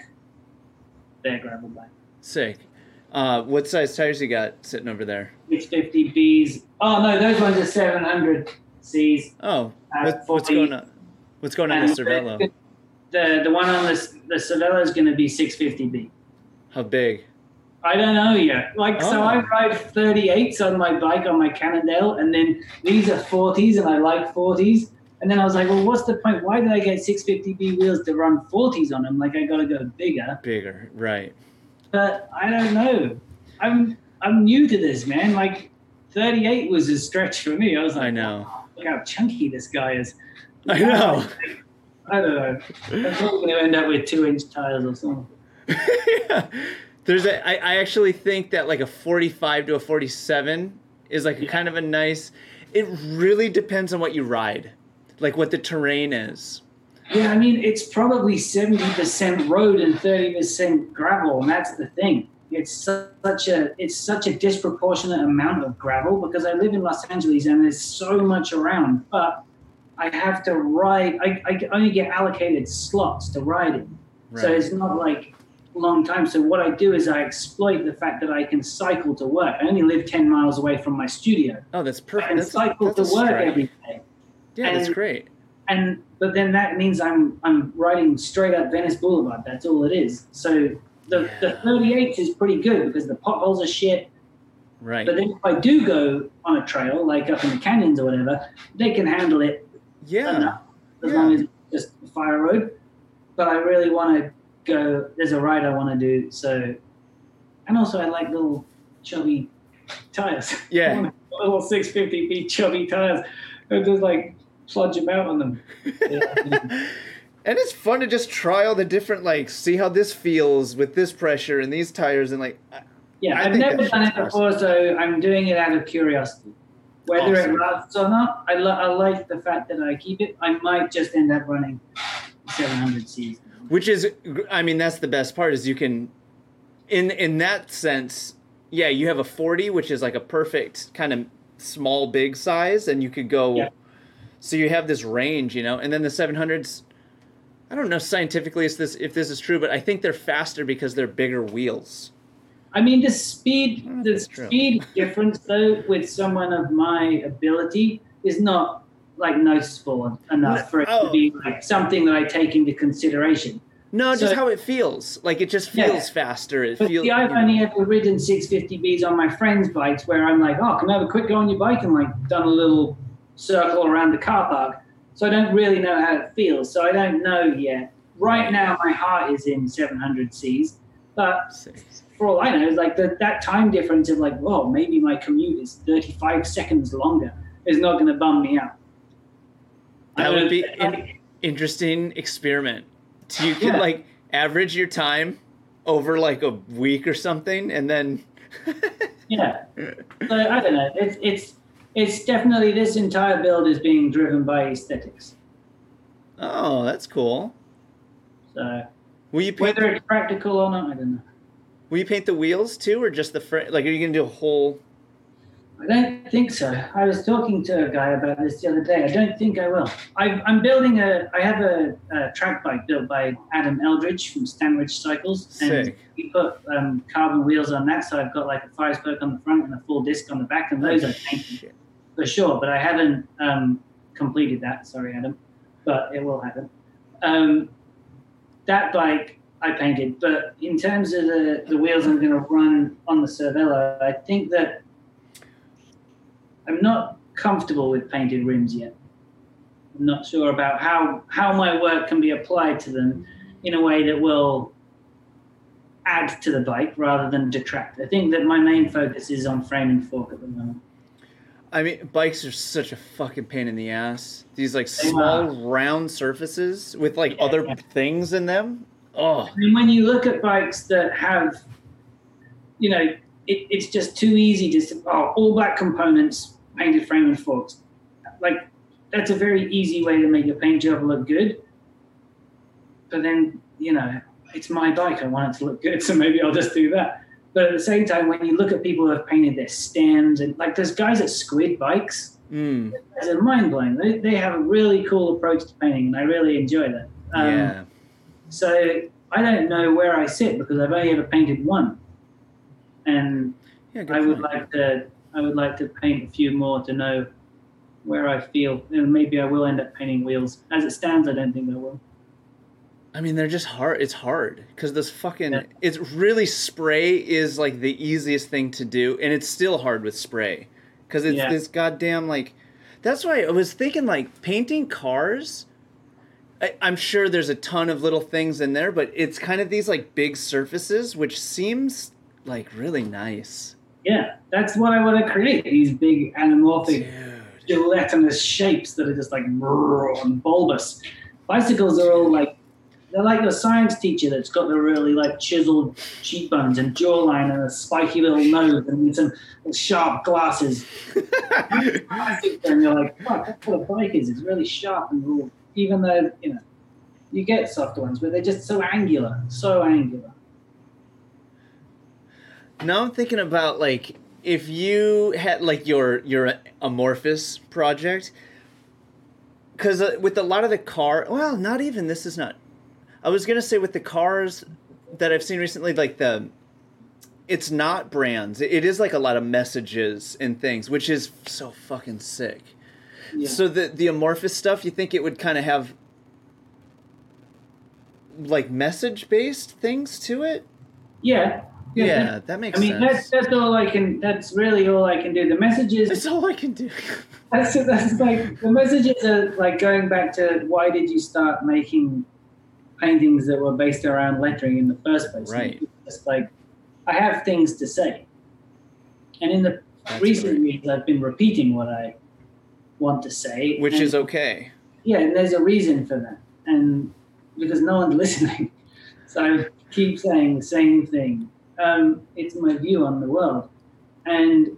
[SPEAKER 2] their gravel bike.
[SPEAKER 1] Sick. Uh, what size tires you got sitting over there?
[SPEAKER 2] 650 Bs. Oh no, those ones are 700 Cs.
[SPEAKER 1] Oh,
[SPEAKER 2] Uh,
[SPEAKER 1] what, what's going on? What's going on with Cervelo?
[SPEAKER 2] The the one on the the Cervelo is going to be 650B.
[SPEAKER 1] How big?
[SPEAKER 2] I don't know yet. Like so,
[SPEAKER 1] Oh.
[SPEAKER 2] I ride 38s on my bike on my Cannondale, and then these are 40s, and I like 40s. And then I was like, well, what's the point? Why did I get 650B wheels to run 40s on them? Like I got to go bigger.
[SPEAKER 1] Bigger, right?
[SPEAKER 2] But I don't know. I'm I'm new to this, man. Like 38 was a stretch for me. I was like,
[SPEAKER 1] I know.
[SPEAKER 2] "Wow, look how chunky this guy is.
[SPEAKER 1] I know.
[SPEAKER 2] I don't know. I'm probably going to end up with two inch tires or something.
[SPEAKER 1] yeah. There's a. I, I actually think that like a 45 to a 47 is like a kind of a nice. It really depends on what you ride, like what the terrain is.
[SPEAKER 2] Yeah, I mean, it's probably 70% road and 30% gravel, and that's the thing. It's such a it's such a disproportionate amount of gravel because I live in Los Angeles and there's so much around, but I have to ride. I, I only get allocated slots to ride in, so it's not like long time. So what I do is I exploit the fact that I can cycle to work. I only live 10 miles away from my studio.
[SPEAKER 1] Oh, that's
[SPEAKER 2] I
[SPEAKER 1] perfect.
[SPEAKER 2] can
[SPEAKER 1] That's,
[SPEAKER 2] cycle
[SPEAKER 1] that's
[SPEAKER 2] to work
[SPEAKER 1] strike.
[SPEAKER 2] every day
[SPEAKER 1] Yeah, that's great.
[SPEAKER 2] and but then that means I'm I'm riding straight up Venice Boulevard. That's all it is. So the the 38 is pretty good because the potholes are shit.
[SPEAKER 1] Right.
[SPEAKER 2] But then if I do go on a trail, like up in the canyons or whatever, they can handle it
[SPEAKER 1] yeah.
[SPEAKER 2] enough as
[SPEAKER 1] Yeah.
[SPEAKER 2] long as it's just a fire road. But I really want to go. There's a ride I want to do. So, and also I like little chubby tires.
[SPEAKER 1] Yeah.
[SPEAKER 2] little 650B chubby tires. I just like plunge them out on them.
[SPEAKER 1] and it's fun to just try all the different like see how this feels with this pressure and these tires and like
[SPEAKER 2] Yeah,
[SPEAKER 1] I
[SPEAKER 2] I've
[SPEAKER 1] think
[SPEAKER 2] never done it before, so I'm doing it out of curiosity. Whether
[SPEAKER 1] Awesome.
[SPEAKER 2] it lasts or not, I, lo- I like the fact that I keep it. I might just end up running 700 Cs.
[SPEAKER 1] Which is i mean that's the best part is you can in in that sense yeah you have a 40 which is like a perfect kind of small big size and you could go
[SPEAKER 2] Yeah.
[SPEAKER 1] so you have this range you know? And then the 700s i don't know scientifically if this if this is true but i think they're faster because they're bigger wheels.
[SPEAKER 2] I mean, the speed,
[SPEAKER 1] don't know if
[SPEAKER 2] the speed difference though with someone of my ability is not like noticeable enough for it
[SPEAKER 1] Oh.
[SPEAKER 2] to be like something that I take into consideration.
[SPEAKER 1] no just
[SPEAKER 2] So-
[SPEAKER 1] how it feels like it just
[SPEAKER 2] Yeah.
[SPEAKER 1] feels faster it
[SPEAKER 2] But
[SPEAKER 1] feels
[SPEAKER 2] see, I've only ever ridden 650Bs on my friends' bikes where I'm like, oh, can I have a quick go on your bike? And like done a little circle around the car park. So I don't really know how it feels. So I don't know yet. Right now, my heart is in 700Cs. But for all I know, it's like the, that time difference of like, whoa, maybe my commute is 35 seconds longer is not going to bum me out. I
[SPEAKER 1] That would be
[SPEAKER 2] know,
[SPEAKER 1] in- interesting experiment. So you could
[SPEAKER 2] Yeah.
[SPEAKER 1] like average your time over like a week or something, and then
[SPEAKER 2] Yeah. So I don't know. It's it's it's definitely this entire build is being driven by aesthetics.
[SPEAKER 1] oh, that's cool.
[SPEAKER 2] So
[SPEAKER 1] Will you paint?
[SPEAKER 2] whether it's practical or not, I don't know.
[SPEAKER 1] Will you paint the wheels too, or just the front? Like, are you gonna do a whole?
[SPEAKER 2] I don't think so. I was talking to a guy about this the other day. I don't think I will. I, I'm building a. I have a, a track bike built by Adam Eldridge from Stanridge Cycles, and
[SPEAKER 1] Sick.
[SPEAKER 2] he put um, carbon wheels on that. So I've got like a fire spoke on the front and a full disc on the back, and those are painted for sure. But I haven't um, completed that. Sorry, Adam, but it will happen. Um, that bike I painted, but in terms of the, the wheels I'm going to run on the Cervelo, I think that I'm not comfortable with painted rims yet. I'm not sure about how how my work can be applied to them in a way that will add to the bike rather than detract. I think that my main focus is on frame and fork at the moment.
[SPEAKER 1] I mean, bikes are such a fucking pain in the ass. These like
[SPEAKER 2] They
[SPEAKER 1] small round surfaces with like
[SPEAKER 2] Yeah,
[SPEAKER 1] other
[SPEAKER 2] yeah.
[SPEAKER 1] things in them. Oh,
[SPEAKER 2] I mean, when you look at bikes that have, you know, it, it's just too easy to oh, all black components, painted frame and forks. Like, that's a very easy way to make your paint job look good. But then, you know, it's my bike. I want it to look good, so maybe I'll just do that. But at the same time, when you look at people who have painted their stems, and like there's guys at Squid Bikes,
[SPEAKER 1] mm,
[SPEAKER 2] it's mind blowing. They, they have a really cool approach to painting, and I really enjoy that. Um,
[SPEAKER 1] yeah.
[SPEAKER 2] So I don't know where I sit because I've only ever painted one, and
[SPEAKER 1] Yeah,
[SPEAKER 2] I would
[SPEAKER 1] point.
[SPEAKER 2] like to. I would like to paint a few more to know where I feel. And maybe I will end up painting wheels. As it stands, I don't think I will.
[SPEAKER 1] I mean, they're just hard. It's hard because this fucking.
[SPEAKER 2] Yeah.
[SPEAKER 1] It's really spray is like the easiest thing to do, and it's still hard with spray because it's
[SPEAKER 2] Yeah.
[SPEAKER 1] this goddamn like. That's why I was thinking like painting cars. I, I'm sure there's a ton of little things in there, but it's kind of these like big surfaces, which seems like really nice.
[SPEAKER 2] Yeah, that's what I want to create. These big anamorphic
[SPEAKER 1] Dude.
[SPEAKER 2] gelatinous shapes that are just like and bulbous. Bicycles are all like they're like your science teacher that's got the really like chiseled cheekbones and jawline and a spiky little nose and some sharp glasses. And you're like, fuck, that's what a bike is. It's really sharp and raw. Even though, you know, you get soft ones, but they're just so angular, so angular.
[SPEAKER 1] Now I'm thinking about like if you had like your your amorphous project, because uh, with a lot of the car, well, not even this is not. I was gonna say with the cars that I've seen recently, like the, it's not brands. It is like a lot of messages and things, which is so fucking sick.
[SPEAKER 2] Yeah.
[SPEAKER 1] So the the amorphous stuff, you think it would kind of have like message based things to it?
[SPEAKER 2] yeah.
[SPEAKER 1] Yeah, that makes
[SPEAKER 2] I mean,
[SPEAKER 1] sense.
[SPEAKER 2] that's that's all I can. That's really all I can do. The messages
[SPEAKER 1] That's all I can do.
[SPEAKER 2] That's that's like the messages are like going back to why did you start making paintings that were based around lettering in the first place?
[SPEAKER 1] Right.
[SPEAKER 2] It's just like I have things to say, and in the
[SPEAKER 1] That's
[SPEAKER 2] recent years, I've been repeating what I want to say,
[SPEAKER 1] Which
[SPEAKER 2] and-
[SPEAKER 1] is okay.
[SPEAKER 2] yeah, and there's a reason for that, and because no one's listening, so I keep saying the same thing. Um, it's my view on the world, and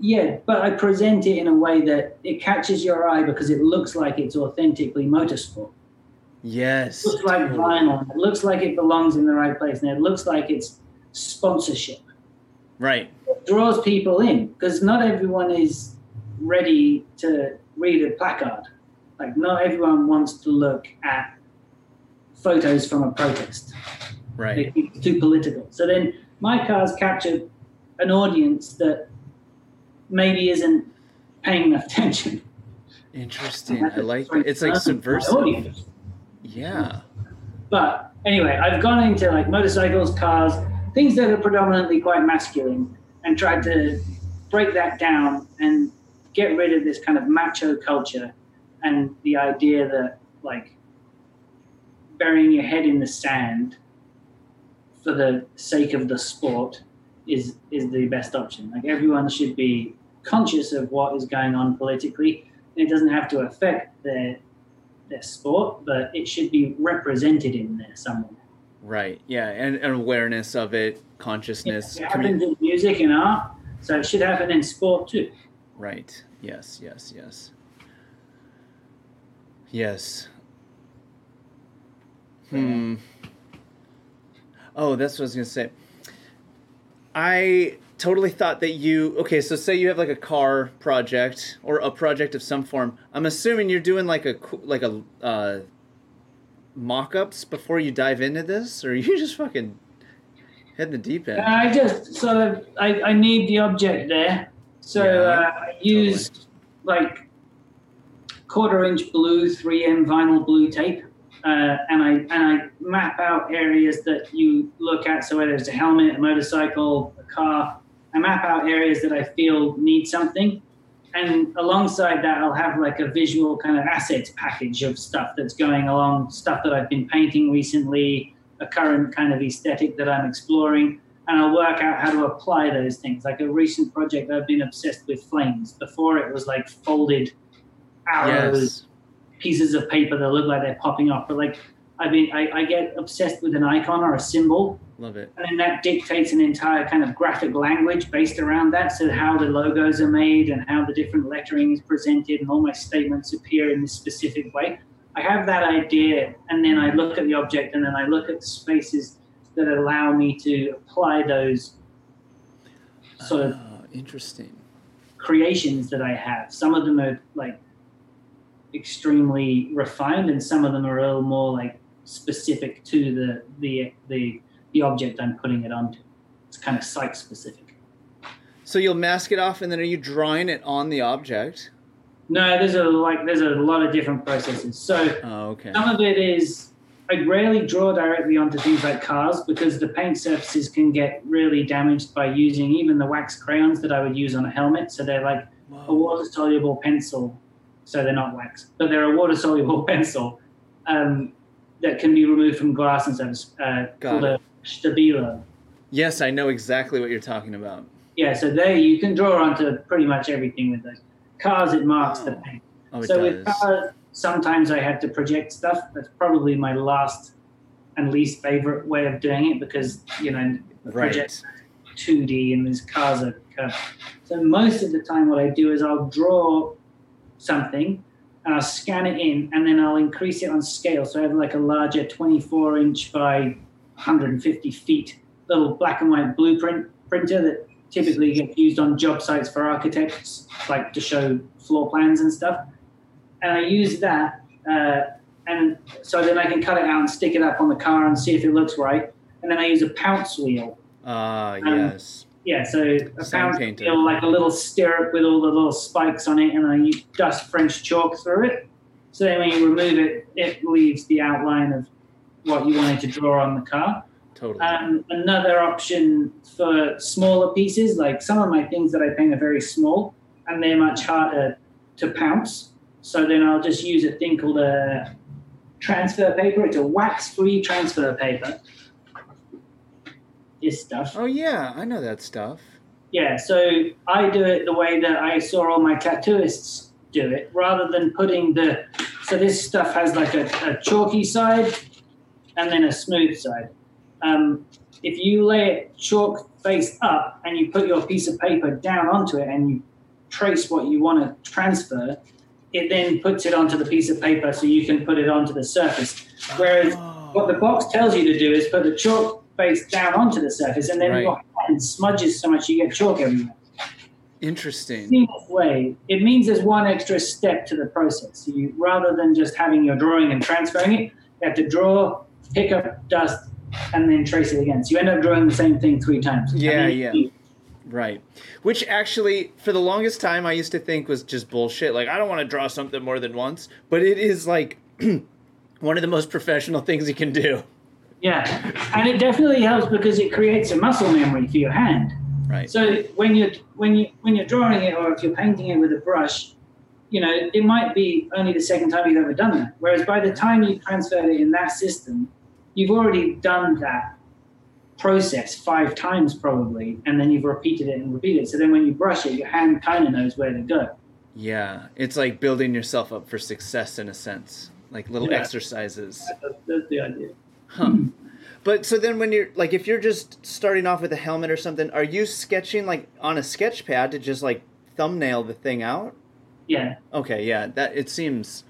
[SPEAKER 2] yeah, but I present it in a way that it catches your eye because it looks like it's authentically motorsport.
[SPEAKER 1] Yes.
[SPEAKER 2] It looks like vinyl. It looks like it belongs in the right place, and it looks like it's sponsorship.
[SPEAKER 1] Right.
[SPEAKER 2] It draws people in because not everyone is ready to read a placard. Like not everyone wants to look at photos from a protest.
[SPEAKER 1] Right.
[SPEAKER 2] it's too political. So then my cars capture an audience that maybe isn't paying enough attention.
[SPEAKER 1] Interesting. I like that. It's like subversive. Yeah.
[SPEAKER 2] But anyway, I've gone into like motorcycles, cars, things that are predominantly quite masculine, and tried to break that down and get rid of this kind of macho culture and the idea that like burying your head in the sand for the sake of the sport is is the best option. Like everyone should be conscious of what is going on politically. It doesn't have to affect their their sport, but it should be represented in there somewhere.
[SPEAKER 1] Right. Yeah. And, and awareness of it, consciousness.
[SPEAKER 2] It happens in music and art, so it should happen in sport too.
[SPEAKER 1] Right. Yes. Yes. Yes. Yes. Hmm. Oh, that's what I was gonna say. I totally thought that you okay. So say you have like a car project or a project of some form. I'm assuming you're doing like a like a uh, mock-ups before you dive into this, or are you just fucking head in the deep end?
[SPEAKER 2] I just sort of I, I need the object there, so
[SPEAKER 1] Yeah,
[SPEAKER 2] uh, I used like quarter inch blue 3M vinyl blue tape, uh, and I and I map out areas that you look at. So whether it's a helmet, a motorcycle, a car, I map out areas that I feel need something. And alongside that, I'll have like a visual kind of assets package of stuff that's going along, stuff that I've been painting recently, a current kind of aesthetic that I'm exploring, and I'll work out how to apply those things. Like a recent project, I've been obsessed with flames. Before it was like folded arrows,
[SPEAKER 1] Yes.
[SPEAKER 2] Pieces of paper that look like they're popping off. But like, I mean, I, I get obsessed with an icon or a symbol,
[SPEAKER 1] Love it.
[SPEAKER 2] and then that dictates an entire kind of graphic language based around that. So how the logos are made and how the different lettering is presented, and all my statements appear in this specific way. I have that idea, and then I look at the object, and then I look at the spaces that allow me to apply those sort of
[SPEAKER 1] Oh, interesting.
[SPEAKER 2] creations that I have. Some of them are like extremely refined, and some of them are a little more like specific to the the the, the object I'm putting it onto. It's kind of site specific.
[SPEAKER 1] So you'll mask it off, and then are you drawing it on the object?
[SPEAKER 2] No, there's a like there's a lot of different processes. So
[SPEAKER 1] Oh, okay.
[SPEAKER 2] some of it is I rarely draw directly onto things like cars because the paint surfaces can get really damaged by using even the wax crayons that I would use on a helmet. So they're like a water soluble pencil. So they're not wax, but they're a water soluble pencil um, that can be removed from glass and stuff. Uh, called a stabilo.
[SPEAKER 1] Yes, I know exactly what you're talking about.
[SPEAKER 2] Yeah, so there you can draw onto pretty much everything with those. Cars, it marks the
[SPEAKER 1] Oh.
[SPEAKER 2] paint.
[SPEAKER 1] Oh, it
[SPEAKER 2] so
[SPEAKER 1] does.
[SPEAKER 2] with cars, sometimes I have to project stuff. That's probably my last and least favorite way of doing it because, you know, the project 2D and these cars are curved. So most of the time, what I do is I'll draw something and I'll scan it in and then I'll increase it on scale. So I have like a larger 24 inch by 150 feet little black and white blueprint printer that typically gets used on job sites for architects, like to show floor plans and stuff. And I use that. Uh, and so then I can cut it out and stick it up on the car and see if it looks right. And then I use a pounce wheel
[SPEAKER 1] Ah,
[SPEAKER 2] Um,
[SPEAKER 1] yes.
[SPEAKER 2] Yeah, so a
[SPEAKER 1] Sign pounce
[SPEAKER 2] wheel like a little stirrup with all the little spikes on it, and then you dust French chalk through it. So then when you remove it, it leaves the outline of what you wanted to draw on the car.
[SPEAKER 1] Totally.
[SPEAKER 2] Um, another option for smaller pieces, like some of my things that I paint are very small, and they're much harder to pounce. So then I'll just use a thing called a transfer paper. It's a wax-free transfer paper. This stuff.
[SPEAKER 1] oh yeah, I know that stuff.
[SPEAKER 2] Yeah, so I do it the way that I saw all my tattooists do it, rather than putting the. So this stuff has like a, a chalky side and then a smooth side. Um, if you lay it chalk face up and you put your piece of paper down onto it and you trace what you want to transfer, it then puts it onto the piece of paper so you can put it onto the surface. Whereas what the box tells you to do is put the chalk face down onto the surface, and then
[SPEAKER 1] Right.
[SPEAKER 2] your hand smudges so much you get chalk everywhere.
[SPEAKER 1] Interesting.
[SPEAKER 2] Seamless way. It means there's one extra step to the process. You, rather than just having your drawing and transferring it, you have to draw, pick up dust, and then trace it again. So you end up drawing the same thing three times.
[SPEAKER 1] Yeah, yeah. Right. Which actually, for the longest time, I used to think was just bullshit. Like, I don't want to draw something more than once. But it is like one of the most professional things you can do.
[SPEAKER 2] Yeah, and it definitely helps because it creates a muscle memory for your hand.
[SPEAKER 1] Right.
[SPEAKER 2] So when you're when you when you're drawing it or if you're painting it with a brush, you know it might be only the second time you've ever done that. Whereas by the time you transferred it in that system, you've already done that process five times probably, and then you've repeated it and repeated it. So then when you brush it, your hand kind of knows where to go.
[SPEAKER 1] Yeah. It's like building yourself up for success in a sense, like little
[SPEAKER 2] Yeah.
[SPEAKER 1] exercises.
[SPEAKER 2] That's, that's the idea.
[SPEAKER 1] Huh. But so then when you're like if you're just starting off with a helmet or something, are you sketching like on a sketch pad to just like thumbnail the thing out?
[SPEAKER 2] Yeah,
[SPEAKER 1] Okay, yeah, that it seems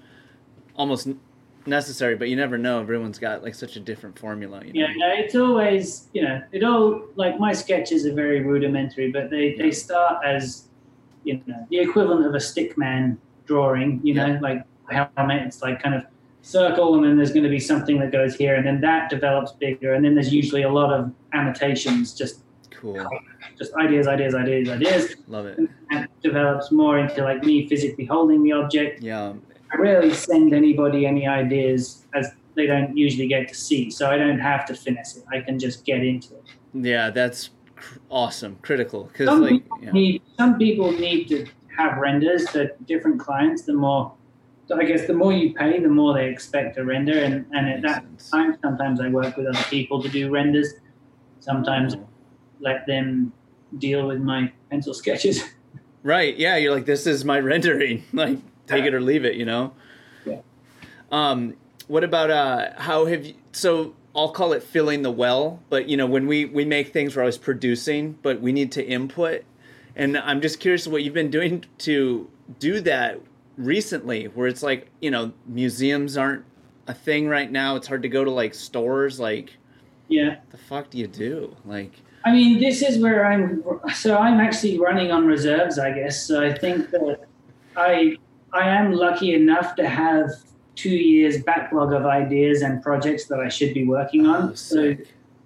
[SPEAKER 1] almost necessary, but you never know. Everyone's got like such a different formula, you know.
[SPEAKER 2] yeah. No, it's always you know it all like my sketches are very rudimentary, but they they start as you know the equivalent of a stick man drawing. You know,
[SPEAKER 1] Yeah.
[SPEAKER 2] like helmet. It's like kind of circle, and then there's going to be something that goes here, and then that develops bigger, and then there's usually a lot of annotations, just
[SPEAKER 1] Cool.
[SPEAKER 2] just ideas, ideas, ideas, ideas,
[SPEAKER 1] Love it.
[SPEAKER 2] and that develops more into like me physically holding the object.
[SPEAKER 1] Yeah.
[SPEAKER 2] I rarely send anybody any ideas as they don't usually get to see, so I don't have to finesse it. I can just get into it.
[SPEAKER 1] Yeah, that's cr- awesome. Critical
[SPEAKER 2] Some
[SPEAKER 1] like
[SPEAKER 2] people
[SPEAKER 1] yeah.
[SPEAKER 2] need some people need to have renders for different clients. The more, I guess, the more you pay, the more they expect a render, and and at that
[SPEAKER 1] sense.
[SPEAKER 2] time, sometimes I work with other people to do renders. Sometimes
[SPEAKER 1] Oh.
[SPEAKER 2] let them deal with my pencil sketches.
[SPEAKER 1] Right. Yeah, you're like this is my rendering. Like take it or leave it, you know.
[SPEAKER 2] Yeah.
[SPEAKER 1] Um what about uh how have you so I'll call it filling the well, but you know, when we we make things we're always producing, but we need to input. And I'm just curious what you've been doing to do that recently where it's like, you know, museums aren't a thing right now. It's hard to go to like stores like
[SPEAKER 2] yeah.
[SPEAKER 1] the fuck do you do? Like
[SPEAKER 2] I mean, this is where I'm. So I'm actually running on reserves, I guess. So I think that I I am lucky enough to have two years backlog of ideas and projects that I should be working on.
[SPEAKER 1] Oh,
[SPEAKER 2] so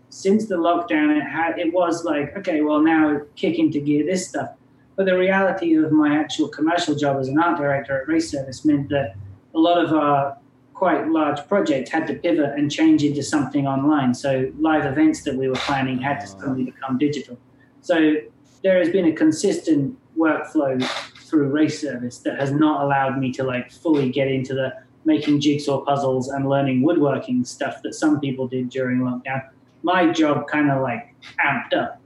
[SPEAKER 2] since the lockdown, it had it was like okay, well now kick into gear this stuff. But the reality of my actual commercial job as an art director at Race Service meant that a lot of our quite large projects had to pivot and change into something online. So live events that we were planning had to ah. suddenly become digital. So there has been a consistent workflow through Race Service that has not allowed me to like fully get into the making jigsaw puzzles and learning woodworking stuff that some people did during lockdown. My job kind of like amped up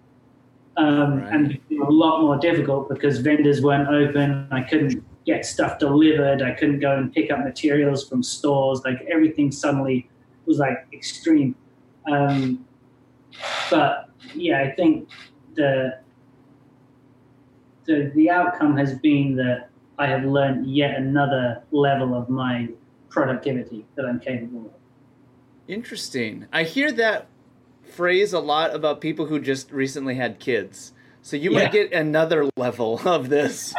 [SPEAKER 2] um,
[SPEAKER 1] Right.
[SPEAKER 2] and a lot more difficult because vendors weren't open. I couldn't get stuff delivered. I couldn't go and pick up materials from stores. Like everything suddenly was like extreme. Um, but yeah, I think the the the outcome has been that I have learned yet another level of my productivity that I'm capable of.
[SPEAKER 1] Interesting. I hear that phrase a lot about people who just recently had kids. So you
[SPEAKER 2] Yeah.
[SPEAKER 1] might get another level of this.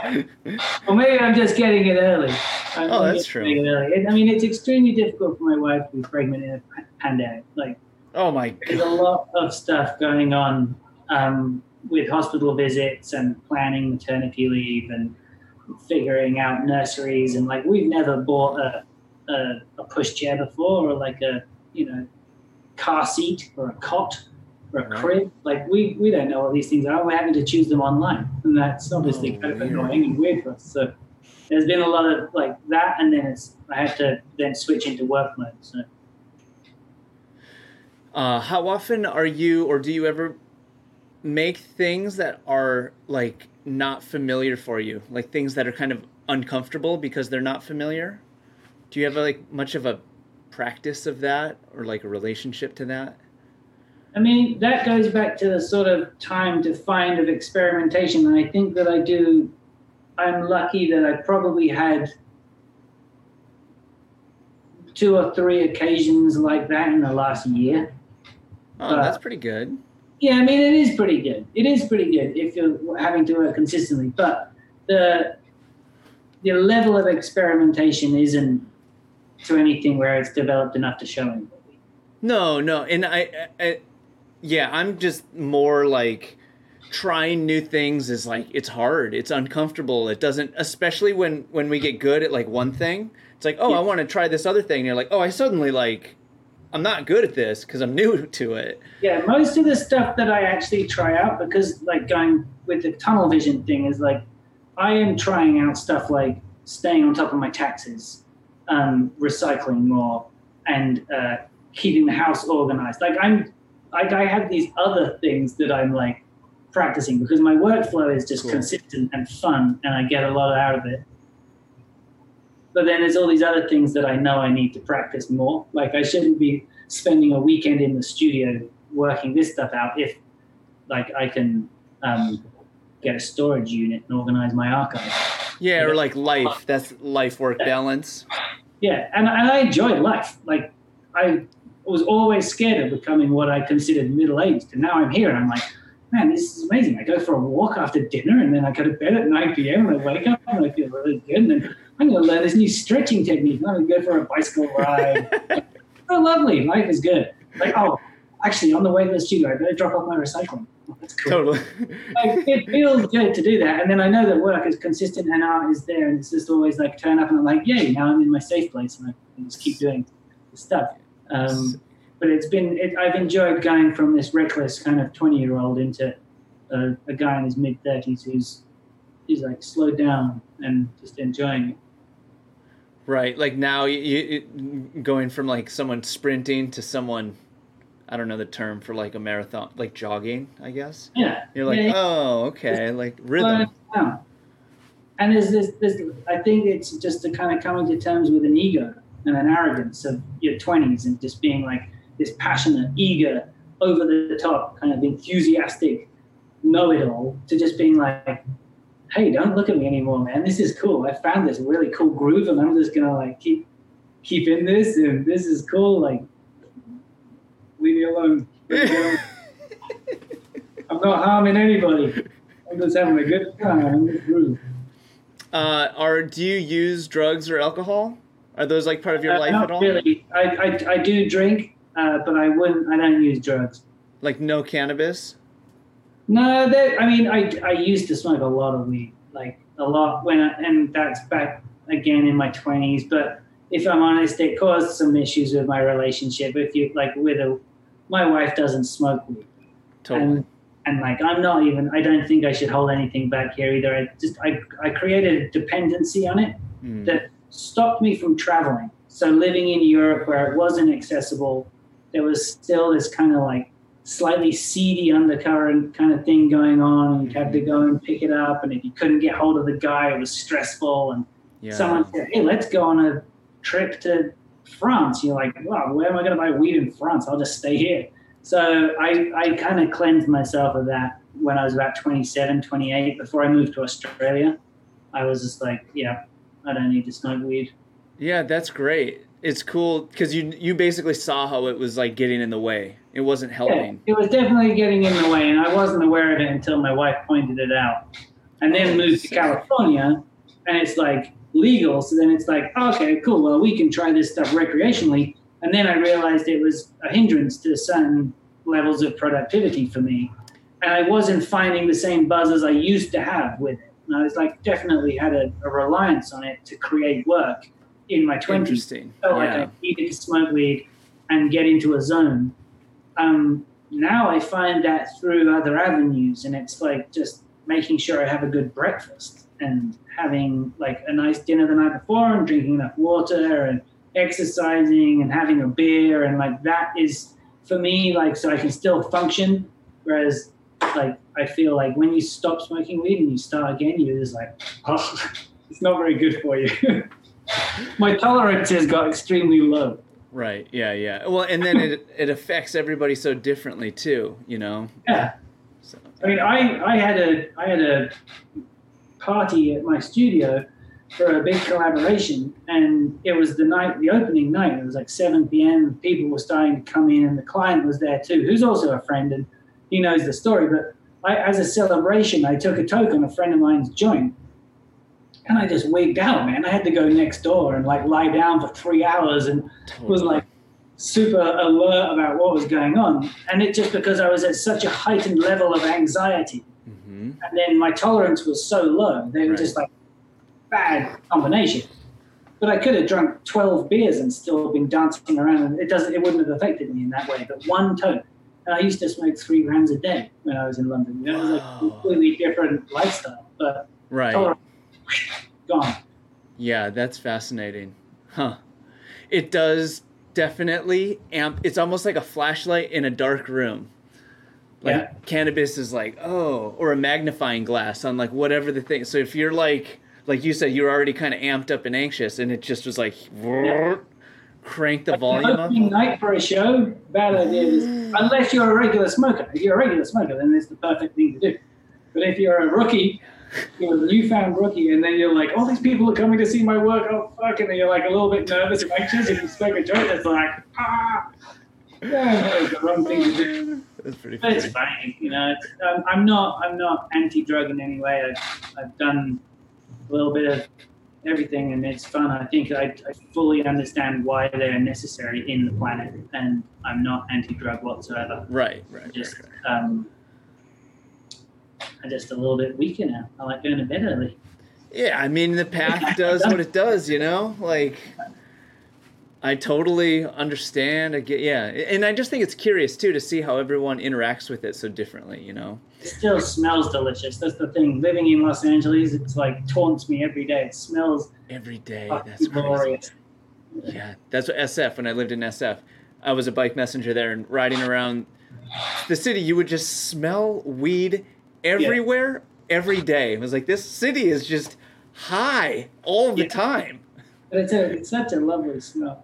[SPEAKER 2] Or maybe I'm just getting it early. I'm
[SPEAKER 1] Oh, that's true.
[SPEAKER 2] it. I mean, it's extremely difficult for my wife to be pregnant in a pandemic. Like,
[SPEAKER 1] oh my
[SPEAKER 2] there's a lot of stuff going on um, with hospital visits and planning maternity leave and figuring out nurseries and like we've never bought a, a, a pushchair before or like a you know car seat or a cot or a
[SPEAKER 1] Right.
[SPEAKER 2] crib like we we don't know what these things are we're having to choose them online and that's obviously
[SPEAKER 1] Oh,
[SPEAKER 2] kind of
[SPEAKER 1] weird.
[SPEAKER 2] annoying and weird for us so there's been a lot of like that and then it's i have to then switch into work mode so
[SPEAKER 1] Uh, how often are you, or do you ever make things that are like not familiar for you, like things that are kind of uncomfortable because they're not familiar? Do you have like much of a practice of that, or like a relationship to that?
[SPEAKER 2] I mean, that goes back to the sort of time defined of experimentation. And I think that I do, I'm lucky that I probably had two or three occasions like that in the last year.
[SPEAKER 1] Oh,
[SPEAKER 2] Uh,
[SPEAKER 1] that's pretty good.
[SPEAKER 2] Yeah, I mean, it is pretty good. It is pretty good if you're having to work consistently. But the the level of experimentation isn't to anything where it's developed enough to show anybody.
[SPEAKER 1] No, no, and I, I, I yeah, I'm just more like trying new things is like it's hard, it's uncomfortable, it doesn't, especially when when we get good at like one thing. It's like, oh,
[SPEAKER 2] Yeah.
[SPEAKER 1] I want to try this other thing. And you're like, oh, I suddenly like, I'm not good at this because I'm new to it.
[SPEAKER 2] Yeah, most of the stuff that I actually try out, because like going with the tunnel vision thing, is like I am trying out stuff like staying on top of my taxes, um, recycling more, and uh, keeping the house organized. Like I'm, like I have these other things that I'm like practicing because my workflow is just
[SPEAKER 1] Cool.
[SPEAKER 2] consistent and fun, and I get a lot out of it. But then there's all these other things that I know I need to practice more. Like I shouldn't be spending a weekend in the studio working this stuff out if like I can um, get a storage unit and organize my archive.
[SPEAKER 1] Yeah, or like life. Uh, That's life work balance.
[SPEAKER 2] Yeah, and, and I enjoy life. Like I was always scared of becoming what I considered middle aged, and now I'm here and I'm like, man, this is amazing. I go for a walk after dinner, and then I go to bed at 9 p.m. and I wake up and I feel really good. And then I'm going to learn this new stretching technique. and I'm going to go for a bicycle ride. oh, lovely. Life is good. Like, oh, actually, on the way to the studio, I better drop off my recycling. That's cool.
[SPEAKER 1] Totally.
[SPEAKER 2] like, it feels good to do that. And then I know that work is consistent and art is there, and it's just always like turn up and I'm like, yay, now I'm in my safe place and I can just keep doing the stuff. Um, but it's been, it, I've enjoyed going from this reckless kind of 20 year old into a, a guy in his mid 30s who's, who's like slowed down and just enjoying it.
[SPEAKER 1] Right. Like now, you, you going from like someone sprinting to someone, I don't know the term for like a marathon, like jogging, I guess.
[SPEAKER 2] Yeah.
[SPEAKER 1] You're like,
[SPEAKER 2] Yeah,
[SPEAKER 1] oh, okay, like
[SPEAKER 2] slowing
[SPEAKER 1] rhythm.
[SPEAKER 2] And there's this, this, I think it's just to kind of coming to terms with an ego and an arrogance of your 20s and just being like this passionate, eager, over the top, kind of enthusiastic know it all to just being like, hey, don't look at me anymore, man. This is cool. I found this really cool groove and I'm just going to like keep keep in this and this is cool. Like, leave me alone. Leave me alone. I'm not harming anybody. I'm just having a good time in this groove.
[SPEAKER 1] Uh, are do you use drugs or alcohol? Are those like part of your
[SPEAKER 2] Uh,
[SPEAKER 1] life
[SPEAKER 2] not
[SPEAKER 1] at all?
[SPEAKER 2] really. I, I, I do drink, uh, but I wouldn't. I don't use drugs.
[SPEAKER 1] Like no cannabis?
[SPEAKER 2] No, that I mean, I, I used to smoke a lot of weed, like a lot when, I, and that's back again in my twenties. But if I'm honest, it caused some issues with my relationship. If you like, with a, my wife doesn't smoke weed,
[SPEAKER 1] Totally.
[SPEAKER 2] and and like I'm not even. I don't think I should hold anything back here either. I just I I created a dependency on it
[SPEAKER 1] Mm.
[SPEAKER 2] that stopped me from traveling. So living in Europe where it wasn't accessible, there was still this kind of like slightly seedy undercurrent kind of thing going on, and you had to go and pick it up. And if you couldn't get hold of the guy, it was stressful. And
[SPEAKER 1] Yeah.
[SPEAKER 2] someone said, "Hey, let's go on a trip to France." You're like, "Wow, where am I going to buy weed in France? I'll just stay here." So I, I kind of cleansed myself of that when I was about 27, 28, before I moved to Australia. I was just like, yeah, I don't need to smoke weed.
[SPEAKER 1] Yeah, that's great. It's cool because you you basically saw how it was like getting in the way. It wasn't
[SPEAKER 2] Yeah,
[SPEAKER 1] helping.
[SPEAKER 2] it was definitely getting in the way, and I wasn't aware of it until my wife pointed it out. And then oh, moved to California, and it's like legal. So then it's like, okay, cool. Well, we can try this stuff recreationally. And then I realized it was a hindrance to certain levels of productivity for me, and I wasn't finding the same buzz as I used to have with it. And I was like, definitely had a, a reliance on it to create work in my twenties.
[SPEAKER 1] Interesting.
[SPEAKER 2] felt like
[SPEAKER 1] Yeah.
[SPEAKER 2] I needed to smoke weed and get into a zone. Um, now I find that through other avenues, and it's like just making sure I have a good breakfast and having like a nice dinner the night before and drinking enough water and exercising and having a beer and like that is for me like so I can still function. Whereas like I feel like when you stop smoking weed and you start again, you're just like, oh, it's not very good for you. My tolerance has got extremely low.
[SPEAKER 1] Right. Yeah. Yeah. Well, and then it it affects everybody so differently too. You know.
[SPEAKER 2] Yeah.
[SPEAKER 1] So.
[SPEAKER 2] I mean, I, I had a I had a party at my studio for a big collaboration, and it was the night, the opening night. It was like 7 p.m. People were starting to come in, and the client was there too, who's also a friend, and he knows the story. But I, as a celebration, I took a toke on a friend of mine's joint, and I just wigged out, man. I had to go next door and like lie down for three hours, and was like super alert about what was going on. And it just because I was at such a heightened level of anxiety.
[SPEAKER 1] Hmm
[SPEAKER 2] And then my tolerance was so low. They were
[SPEAKER 1] Right.
[SPEAKER 2] just like bad combination. But I could have drunk 12 beers and still been dancing around and it doesn't it wouldn't have affected me in that way. But one toke. And I used to smoke three grams a day when I was in London. You know, it was a completely different lifestyle. But
[SPEAKER 1] Right.
[SPEAKER 2] tolerance gone.
[SPEAKER 1] Yeah, that's fascinating. Huh. It does definitely amp it's almost like a flashlight in a dark room. Like
[SPEAKER 2] Yeah.
[SPEAKER 1] cannabis is like, oh, or a magnifying glass on like whatever the thing. So if you're like like you said, you're already kind of amped up and anxious and it just was like crank the volume up.
[SPEAKER 2] Night for a show, bad idea. Is, unless you're a regular smoker. If you're a regular smoker, then it's the perfect thing to do. But if you're a rookie, you're a newfound rookie, and then you're like, all these people are coming to see my work. Oh fuck! And then you're like a little bit nervous and anxious. If you smoke a joint, it's like, ah, yeah, that was the wrong thing to do.
[SPEAKER 1] That's pretty
[SPEAKER 2] But it's
[SPEAKER 1] funny.
[SPEAKER 2] fine, you know. It's, um, I'm not, I'm not anti-drug in any way. I've, I've done a little bit of everything, and it's fun. I think I, I fully understand why they're necessary in the planet, and I'm not anti-drug whatsoever.
[SPEAKER 1] Right, right, right,
[SPEAKER 2] Just,
[SPEAKER 1] right.
[SPEAKER 2] um, I'm just a little bit weaker now. I like going to bed early.
[SPEAKER 1] Yeah, I mean the path does what it does, you know? Like I totally understand. I get yeah. And I just think it's curious too to see how everyone interacts with it so differently, you know?
[SPEAKER 2] It still smells delicious. That's the thing. Living in Los Angeles, it's like taunts me every day. It smells
[SPEAKER 1] Every day. That's crazy.
[SPEAKER 2] glorious.
[SPEAKER 1] Yeah. That's what SF when I lived in SF. I was a bike messenger there and riding around the city, you would just smell weed everywhere every day. It was like this city is just high all the
[SPEAKER 2] Yeah.
[SPEAKER 1] time.
[SPEAKER 2] But it's a, it's such a lovely smell.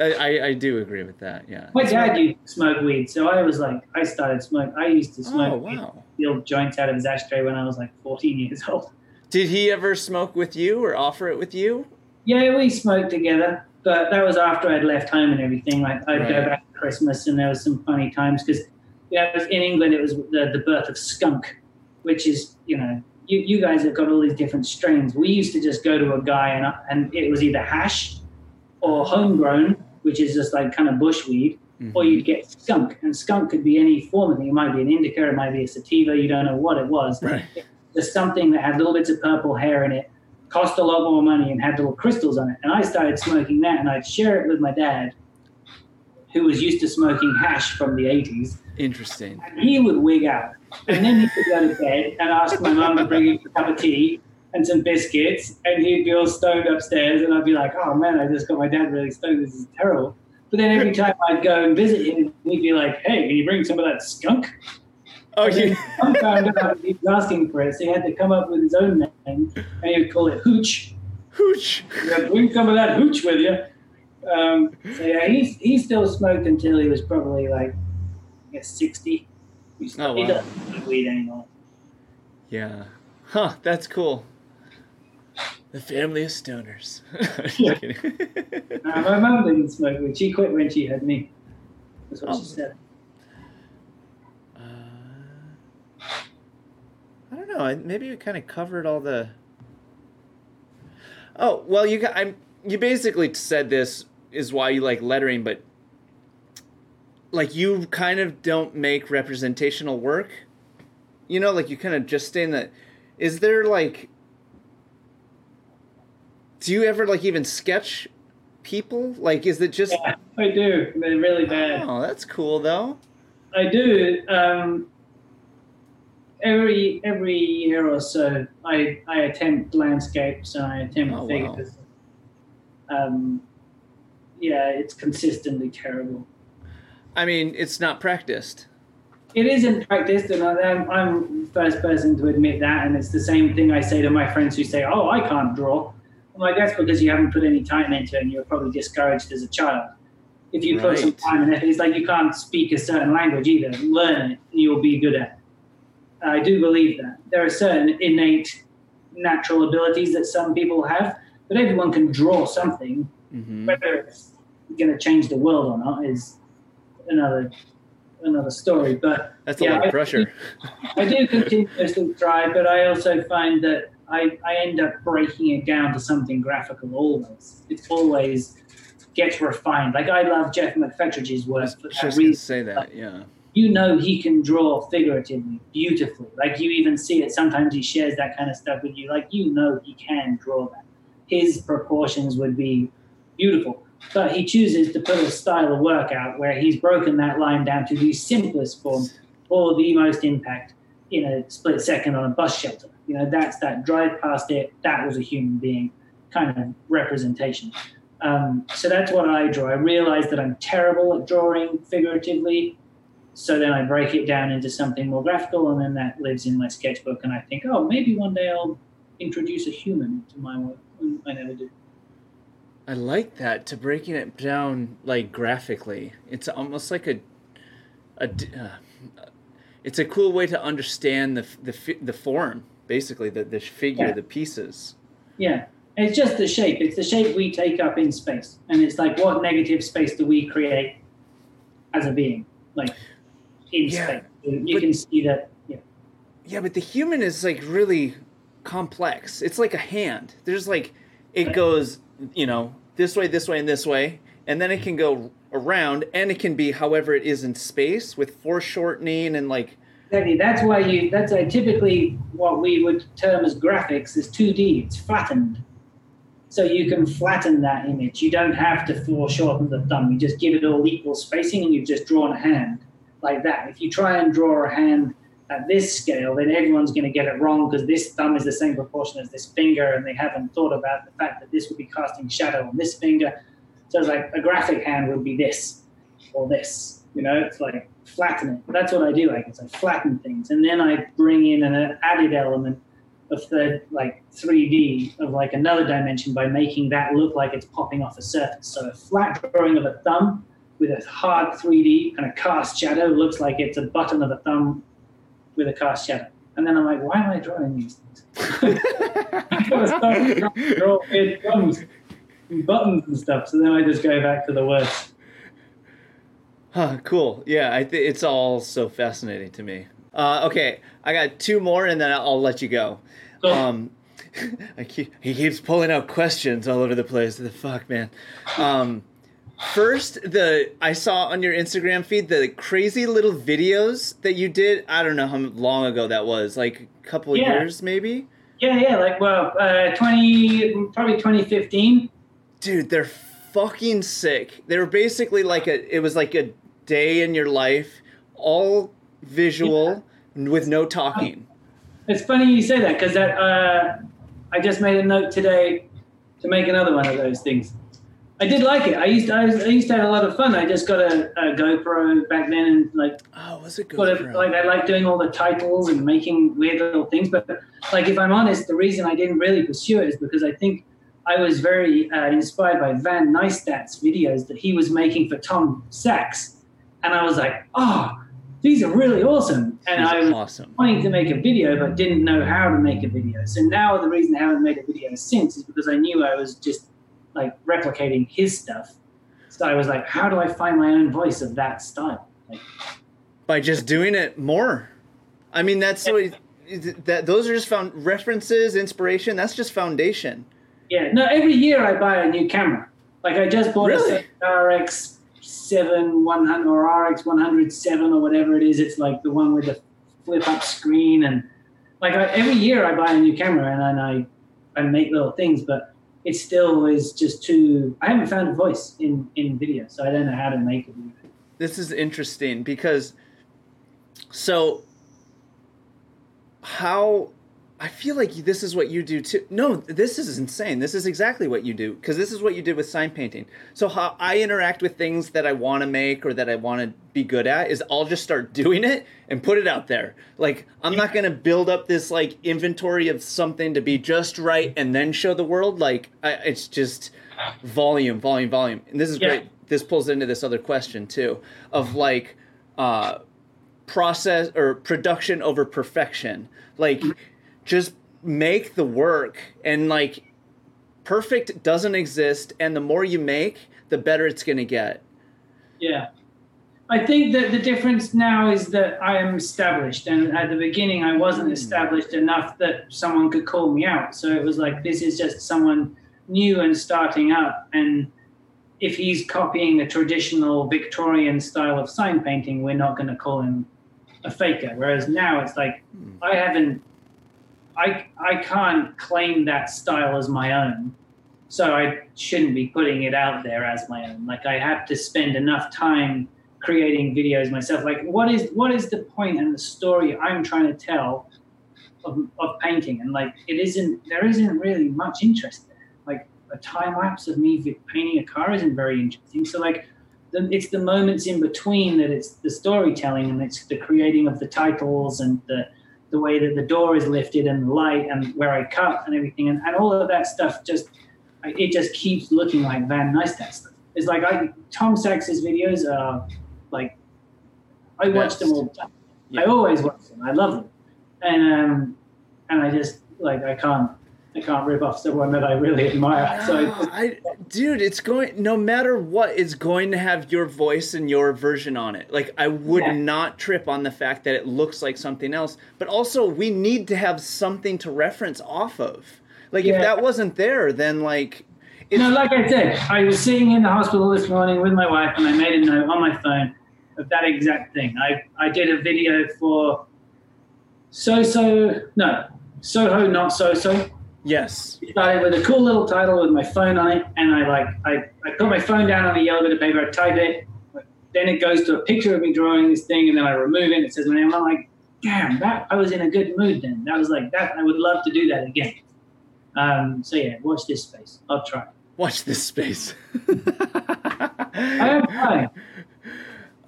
[SPEAKER 2] I.
[SPEAKER 1] I, do agree with that. Yeah.
[SPEAKER 2] My dad used to smoke weed, so I was like, I started smoking. I used to smoke
[SPEAKER 1] Oh wow.
[SPEAKER 2] steal joints out of his ashtray when I was like 14 years old.
[SPEAKER 1] Did he ever smoke with you or offer it with you?
[SPEAKER 2] Yeah, we smoked together, but that was after I'd left home and everything. Like I'd go back at Christmas, and there was some funny times because yeah, in England it was the, the birth of skunk, which is you know you, you guys have got all these different strains. We used to just go to a guy and and it was either hash or homegrown, which is just like kind of bushweed,
[SPEAKER 1] Mhm.
[SPEAKER 2] or you'd get skunk. And skunk could be any form of thing. It might be an indica, it might be a sativa. You don't know what it was.
[SPEAKER 1] Right.
[SPEAKER 2] Just something that had little bits of purple hair in it, cost a lot more money, and had little crystals on it. And I started smoking that, and I'd share it with my dad, who was used to smoking hash from the 80s.
[SPEAKER 1] Interesting.
[SPEAKER 2] And he would wig out. And then he'd go to bed and ask my mum to bring him a cup of tea and some biscuits, and he'd be all stoned upstairs, and I'd be like, oh man, I just got my dad really stoned. This is terrible. But then every time I'd go and visit him, he'd be like, hey, can you bring some of that skunk?
[SPEAKER 1] Oh, you.
[SPEAKER 2] He was asking for it, so he had to come up with his own name, and he would call it Hooch.
[SPEAKER 1] Hooch.
[SPEAKER 2] Yeah, bring some of that hooch with you. Um, so yeah, he, he still smoked until he was probably like I guess, 60. He's,
[SPEAKER 1] oh, wow.
[SPEAKER 2] He doesn't weed anymore.
[SPEAKER 1] Yeah. Huh, that's cool. The family of stoners.
[SPEAKER 2] no, my mum didn't smoke weed. She quit when she had me. That's what
[SPEAKER 1] oh.
[SPEAKER 2] she said.
[SPEAKER 1] Uh, I don't know. Maybe we kind of covered all the. Oh well, you. I'm. You basically said this is why you like lettering, but like you kind of don't make representational work. You know, like you kind of just stay in the. Is there like? Do you ever like even sketch people? Like, is it just?
[SPEAKER 2] Yeah, I do. They're really bad.
[SPEAKER 1] Oh, that's cool though.
[SPEAKER 2] I do. Um, every every year or so, I I attempt landscapes and I attempt
[SPEAKER 1] Oh, wow.
[SPEAKER 2] figures. Um, yeah, it's consistently terrible.
[SPEAKER 1] I mean, it's not practiced.
[SPEAKER 2] It isn't practiced, and I'm, I'm the first person to admit that. And it's the same thing I say to my friends who say, "Oh, I can't draw." I'm like, "That's because you haven't put any time into it, and you're probably discouraged as a child." If you put some time and effort, it's like you can't speak a certain language either. Learn it, and you'll be good at it. I do believe that there are certain innate natural abilities that some people have, but everyone can draw something.
[SPEAKER 1] hmm
[SPEAKER 2] Whether it's going to change the world or not is another another story. But
[SPEAKER 1] That's a lot of
[SPEAKER 2] I-
[SPEAKER 1] pressure.
[SPEAKER 2] I do continuously try, but I also find that I, I end up breaking it down to something graphical always. It's always gets refined. Like I love Geoff McFetridge's work for that reason.
[SPEAKER 1] say that. Yeah.
[SPEAKER 2] You know he can draw figuratively, beautifully. Like you even see it. Sometimes he shares that kind of stuff with you. Like you know he can draw that. His proportions would be beautiful. But he chooses to put a style of work out where he's broken that line down to the simplest form or the most impact in a split second on a bus shelter. You know, that's that drive past it, that was a human being kind of representation. Um, so that's what I draw. I realize that I'm terrible at drawing figuratively. So then I break it down into something more graphical, and then that lives in my sketchbook. And I think, oh, maybe one day I'll introduce a human to my work. I never do.
[SPEAKER 1] I like that to breaking it down like graphically. It's almost like a, uh, it's a cool way to understand the the the form, basically the the figure,
[SPEAKER 2] Yeah.
[SPEAKER 1] the pieces.
[SPEAKER 2] Yeah. It's just the shape. It's the shape we take up in space. And it's like, what negative space do we create as a being? Like, in
[SPEAKER 1] Yeah,
[SPEAKER 2] space. You
[SPEAKER 1] but-
[SPEAKER 2] can see that. Yeah.
[SPEAKER 1] Yeah, but the human is like really complex. It's like a hand. There's like it goes, you know, this way, this way, and this way, and then it can go around, and it can be however it is in space with foreshortening and like.
[SPEAKER 2] That's why you. That's uh, typically what we would term as graphics is 2D. It's flattened, so you can flatten that image. You don't have to foreshorten the thumb. You just give it all equal spacing, and you've just drawn a hand like that. If you try and draw a hand at this scale, then everyone's going to get it wrong because this thumb is the same proportion as this finger, and they haven't thought about the fact that this would be casting shadow on this finger. So it's like a graphic hand would be this or this. You know, it's like flatten it. That's what I do. I guess I flatten things, and then I bring in an added element of the like 3D of like another dimension by making that look like it's popping off a surface. So a flat drawing of a thumb with a hard 3D kind of cast shadow looks like it's a button of a thumb with a cast shadow. And then I'm like, why am I drawing these things? I gotta stop trying to draw weird thumbs and buttons and stuff. So then I just go back to the words.
[SPEAKER 1] Huh, cool. Yeah, I think it's all so fascinating to me. Uh, okay, I got two more, and then I'll let you go. Um, I keep, he keeps pulling out questions all over the place. The fuck, man. Um, first, the I saw on your Instagram feed the crazy little videos that you did. I don't know how long ago that was, like a couple
[SPEAKER 2] Yeah.
[SPEAKER 1] years, maybe.
[SPEAKER 2] Yeah, yeah, like well, uh, twenty probably 2015.
[SPEAKER 1] Dude, they're fucking sick. They were basically like a. It was like a day in your life, all visual with no talking.
[SPEAKER 2] It's funny you say that because that uh, I just made a note today to make another one of those things. I did like it. I used I, was, I used to have a lot of fun. I just got a, a GoPro back then and like
[SPEAKER 1] Oh, was it
[SPEAKER 2] sort of like I like doing all the titles and making weird little things. But like if I'm honest, the reason I didn't really pursue it is because I think I was very uh, inspired by Van Neistat's videos that he was making for Tom Sachs, and I was like, oh, these are really awesome. And I was
[SPEAKER 1] awesome.
[SPEAKER 2] wanting to make a video but didn't know how to make a video. So now the reason I haven't made a video since is because I knew I was just like replicating his stuff. So I was like, how do I find my own voice of that style? Like,
[SPEAKER 1] by just doing it more. I mean, that's what that those are just found references, inspiration. That's just foundation.
[SPEAKER 2] yeah, no, every year I buy a new camera. Like I just bought
[SPEAKER 1] Really?
[SPEAKER 2] a RX seven one hundred or RX one hundred seven or whatever it is. It's like the one with the flip up screen and like I, every year I buy a new camera and then I I make little things, but it still is just too. I haven't found a voice in in video, so I don't know how to make it.
[SPEAKER 1] This is interesting because so how I feel like this is what you do too. No, this is insane. This is exactly what you do because this is what you did with sign painting. So how I interact with things that I want to make or that I want to be good at is I'll just start doing it and put it out there. Like I'm not going to build up this like inventory of something to be just right and then show the world like I, it's just volume, volume, volume. And this is
[SPEAKER 2] Yeah.
[SPEAKER 1] great. This pulls into this other question too of like uh process or production over perfection. Like just make the work and like perfect doesn't exist and the more you make, the better it's going to get.
[SPEAKER 2] Yeah. I think that the difference now is that I am established, and at the beginning, I wasn't hmm. established enough that someone could call me out. So it was like, this is just someone new and starting up. And if he's copying a traditional Victorian style of sign painting, we're not going to call him a faker. Whereas now it's like, hmm. I haven't, I, I can't claim that style as my own so I shouldn't be putting it out there as my own. Like I have to spend enough time creating videos myself. Like what is what is the point and the story I'm trying to tell of, of painting? And like it isn't there isn't really much interest there. Like a time lapse of me painting a car isn't very interesting. So like the, it's the moments in between that it's the storytelling and it's the creating of the titles and the the way that the door is lifted and the light and where I cut and everything and, and all of that stuff just it just keeps looking like Van Neistat stuff. It's like I Tom Sachs's videos are like I watch them all the time. I always watch them. I love them, and um, and I just like I can't I can't rip off someone that I really admire. So
[SPEAKER 1] Ah, I, dude, it's going. No matter what, it's going to have your voice and your version on it. Like I would
[SPEAKER 2] Yeah.
[SPEAKER 1] not trip on the fact that it looks like something else. But also, we need to have something to reference off of. Like if that wasn't there, then like, it's,
[SPEAKER 2] No, like I said, I was sitting in the hospital this morning with my wife, and I made a note on my phone of that exact thing. I, I did a video for So So, no, Soho Not So So.
[SPEAKER 1] Yes,
[SPEAKER 2] I thought It with a cool little title with my phone on it, and I like I, I put my phone down on a yellow bit of paper, I type it, then it goes to a picture of me drawing this thing, and then I remove it, and it says my name. I'm like, damn, that I was in a good mood then. That was like that. I would love to do that again. Um, so yeah, watch this space. I'll try.
[SPEAKER 1] watch this space.
[SPEAKER 2] I am trying.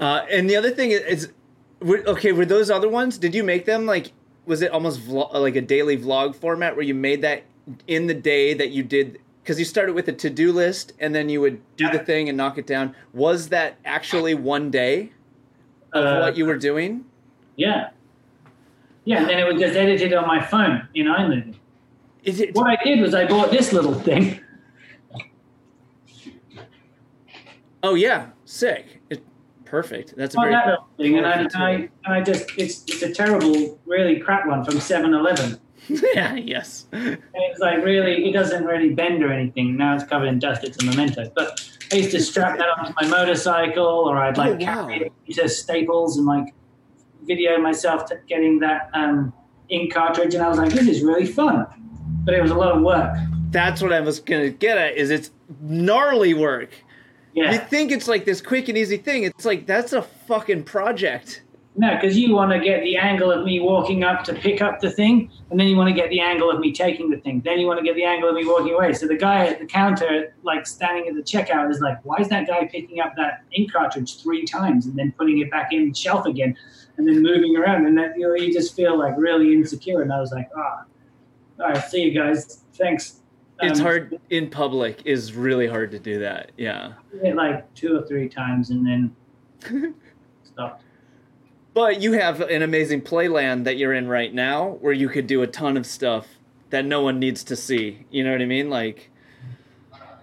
[SPEAKER 1] Uh, and the other thing is, is were, okay, were those other ones? Did you make them like? Was it almost vlog, like a daily vlog format where you made that in the day that you did? Because you started with a to-do list and then you would do the thing and knock it down. Was that actually one day of
[SPEAKER 2] Uh,
[SPEAKER 1] what you were doing?
[SPEAKER 2] Yeah. Yeah, and then it was just edited on my phone in iMovie.
[SPEAKER 1] Is it?
[SPEAKER 2] What I did was I bought this little thing.
[SPEAKER 1] Oh yeah, sick. It, perfect. That's a
[SPEAKER 2] Not
[SPEAKER 1] very
[SPEAKER 2] that thing, and I, I, and I just it's it's a terrible, really crap one from 7-Eleven.
[SPEAKER 1] yeah, yes.
[SPEAKER 2] And it's like really, it doesn't really bend or anything. Now it's covered in dust. It's a memento. But I used to strap that onto my motorcycle, or I'd like
[SPEAKER 1] Oh, wow.
[SPEAKER 2] carry it to Staples and like video myself t- getting that um, ink cartridge. And I was like, this is really fun. But it was a lot of work.
[SPEAKER 1] That's what I was gonna get at. Is it's gnarly work.
[SPEAKER 2] Yeah.
[SPEAKER 1] You think it's like this quick and easy thing. It's like that's a fucking project.
[SPEAKER 2] No, because you want to get the angle of me walking up to pick up the thing, and then you want to get the angle of me taking the thing. Then you want to get the angle of me walking away. So the guy at the counter, like standing at the checkout, is like, "Why is that guy picking up that ink cartridge three times and then putting it back in the shelf again, and then moving around?" And then you know, you just feel like really insecure. And I was like, "Ah, all right, see you guys. Thanks."
[SPEAKER 1] It's
[SPEAKER 2] Um,
[SPEAKER 1] hard in public. Is really hard to do that. Yeah.
[SPEAKER 2] it like two or three times, and then stopped.
[SPEAKER 1] But you have an amazing playland that you're in right now where you could do a ton of stuff that no one needs to see. You know what I mean? Like,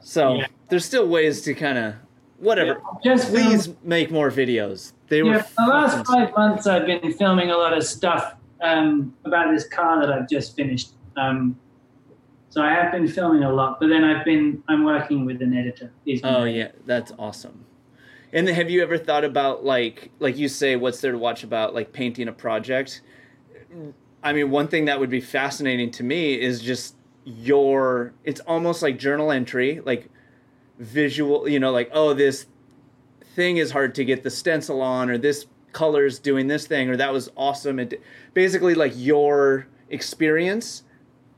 [SPEAKER 1] so
[SPEAKER 2] Yeah.
[SPEAKER 1] there's still ways to kind of, whatever.
[SPEAKER 2] Yeah, just
[SPEAKER 1] Please make more videos. They were
[SPEAKER 2] Yeah, for the last five months, I've been filming a lot of stuff um, about this car that I've just finished. Um, so I have been filming a lot, but then I've been I'm working with an editor. He's
[SPEAKER 1] Oh yeah, that's awesome. And have you ever thought about like like you say what's there to watch about like painting a project? I mean, one thing that would be fascinating to me is just your it's almost like journal entry, like visual, you know, like oh this thing is hard to get the stencil on or this color's doing this thing or that was awesome. It basically like your experience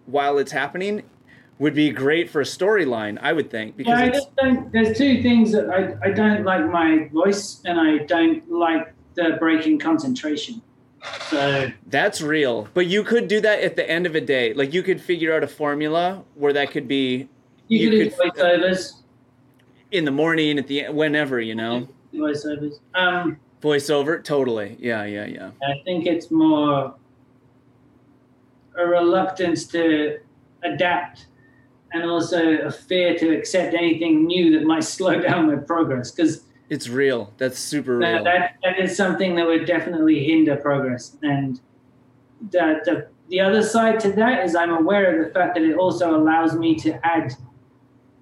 [SPEAKER 1] while it's happening would be great for a storyline, I would think, because
[SPEAKER 2] Yeah, I just don't. There's two things that I, I don't like my voice, and I don't like the breaking concentration. So
[SPEAKER 1] That's real. But you could do that at the end of a day. Like you could figure out a formula where that could be
[SPEAKER 2] you,
[SPEAKER 1] You
[SPEAKER 2] could do
[SPEAKER 1] could-
[SPEAKER 2] voiceovers.
[SPEAKER 1] in the morning, at the whenever, you know.
[SPEAKER 2] Voiceovers. Um,
[SPEAKER 1] Voiceover, totally. Yeah, yeah, yeah.
[SPEAKER 2] I think it's more a reluctance to adapt and also a fear to accept anything new that might slow down my progress because
[SPEAKER 1] It's real. That's super real.
[SPEAKER 2] that, that is something that would definitely hinder progress and the, the, the other side to that is i'm aware of the fact that it also allows me to add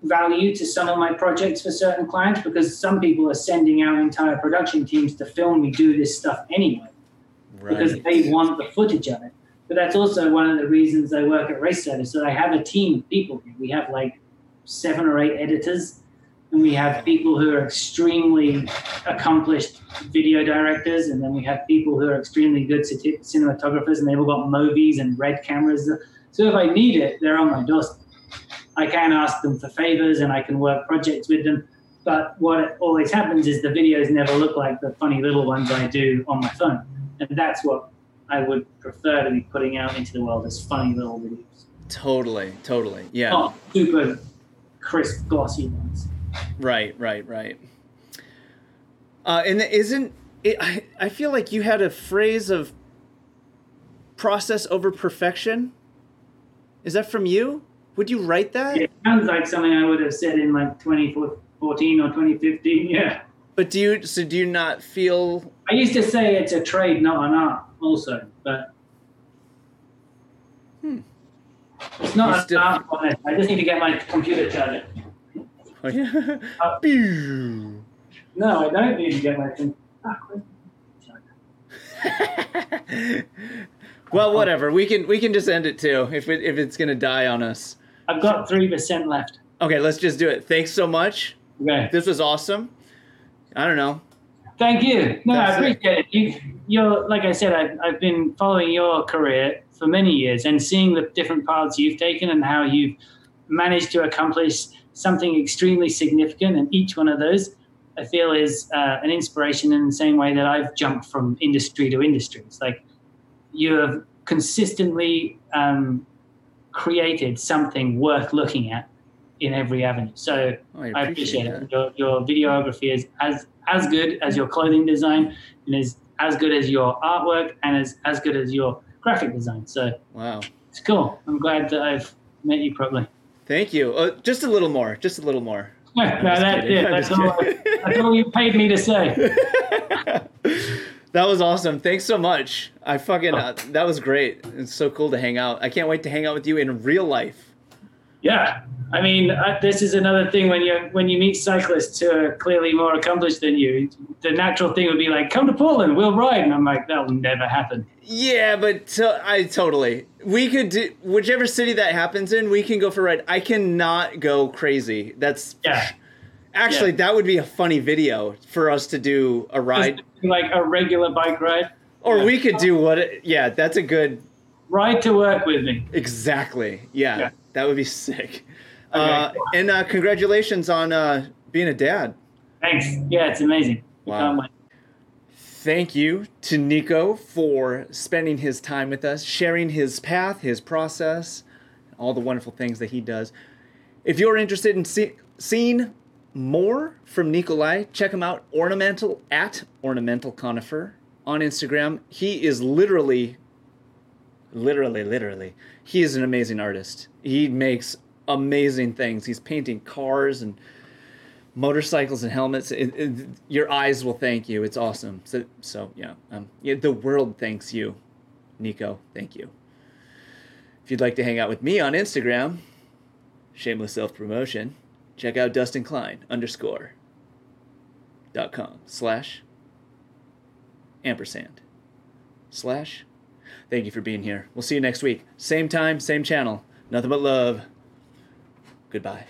[SPEAKER 2] value to some of my projects for certain clients because some people are sending out entire production teams to film me do this stuff anyway because they want the footage of it. But that's also one of the reasons I work at Race Service. So I have a team of people. We have like seven or eight editors, and we have people who are extremely accomplished video directors, and then we have people who are extremely good cinematographers, and they've all got movies and red cameras. So if I need it, they're on my doorstep. I can ask them for favors, and I can work projects with them. But what always happens is the videos never look like the funny little ones I do on my phone and that's what I would prefer to be putting out into the world as funny little videos,
[SPEAKER 1] Totally, totally. Yeah.
[SPEAKER 2] not super crisp, glossy ones.
[SPEAKER 1] Right, right, right. Uh, and isn't it? I, I feel like you had a phrase of process over perfection. Is that from you? Would you write that?
[SPEAKER 2] It sounds like something I would have said in like 2014 or 2015. Yeah,
[SPEAKER 1] But do you? So do you not feel?
[SPEAKER 2] I used to say it's a trade, not an art, also, but
[SPEAKER 1] Hmm.
[SPEAKER 2] it's not
[SPEAKER 1] still-
[SPEAKER 2] art. on it. I just need to get my computer charger.
[SPEAKER 1] Oh, yeah.
[SPEAKER 2] Uh, No, I don't need to get my computer.
[SPEAKER 1] Well, whatever. We can we can just end it too if it, if it's gonna die on us.
[SPEAKER 2] I've got three percent left.
[SPEAKER 1] Okay, let's just do it. Thanks so much.
[SPEAKER 2] Okay.
[SPEAKER 1] This was awesome. I don't know.
[SPEAKER 2] Thank you. No,
[SPEAKER 1] That's
[SPEAKER 2] I appreciate it. You, you're like I said, I've, I've been following your career for many years and seeing the different paths you've taken and how you've managed to accomplish something extremely significant. And each one of those, I feel, is uh, an inspiration in the same way that I've jumped from industry to industry. It's like you have consistently um, created something worth looking at in every avenue. So
[SPEAKER 1] Oh,
[SPEAKER 2] I appreciate it. Your, your videography is as as good as your clothing design and is as good as your artwork and is as good as your graphic design. So
[SPEAKER 1] Wow.
[SPEAKER 2] it's cool. I'm glad that I've met you properly.
[SPEAKER 1] Thank you. Uh, just a little more. Just a little more.
[SPEAKER 2] no, it.
[SPEAKER 1] I'm
[SPEAKER 2] That's all, that's all you paid me to say.
[SPEAKER 1] that was awesome. Thanks so much. I fucking uh, that was great. It's so cool to hang out. I can't wait to hang out with you in real life.
[SPEAKER 2] Yeah, I mean, uh, this is another thing when you when you meet cyclists who are clearly more accomplished than you. The natural thing would be like, "Come to Portland, we'll ride," and I'm like, "That'll never happen."
[SPEAKER 1] Yeah, but to, I totally. We could do whichever city that happens in. We can go for a ride. I cannot go crazy. That's
[SPEAKER 2] Yeah.
[SPEAKER 1] Actually,
[SPEAKER 2] Yeah.
[SPEAKER 1] that would be a funny video for us to do a ride,
[SPEAKER 2] like a regular bike ride.
[SPEAKER 1] or
[SPEAKER 2] Yeah.
[SPEAKER 1] we could do what? It, yeah, that's a good.
[SPEAKER 2] Ride to work with me.
[SPEAKER 1] Exactly. Yeah,
[SPEAKER 2] Yeah.
[SPEAKER 1] That would be sick. Uh, and uh, congratulations on uh, being a dad.
[SPEAKER 2] Thanks. Yeah, it's amazing.
[SPEAKER 1] Wow.
[SPEAKER 2] can't.
[SPEAKER 1] Thank you to Nico for spending his time with us, sharing his path, his process, all the wonderful things that he does. If you're interested in see- seeing more from Nicolai, check him out ornamental at ornamental conifer on Instagram. He is literally literally literally he is an amazing artist. He makes amazing things. He's painting cars and motorcycles and helmets. It, it- your eyes will thank you. It's awesome. So, so yeah, um, yeah, the world thanks you, Nico. Thank you. If you'd like to hang out with me on Instagram, shameless self promotion, check out Dustin Klein underscore dot com slash ampersand slash. Thank you for being here. We'll see you next week. Same time, same channel. Nothing but love. Goodbye.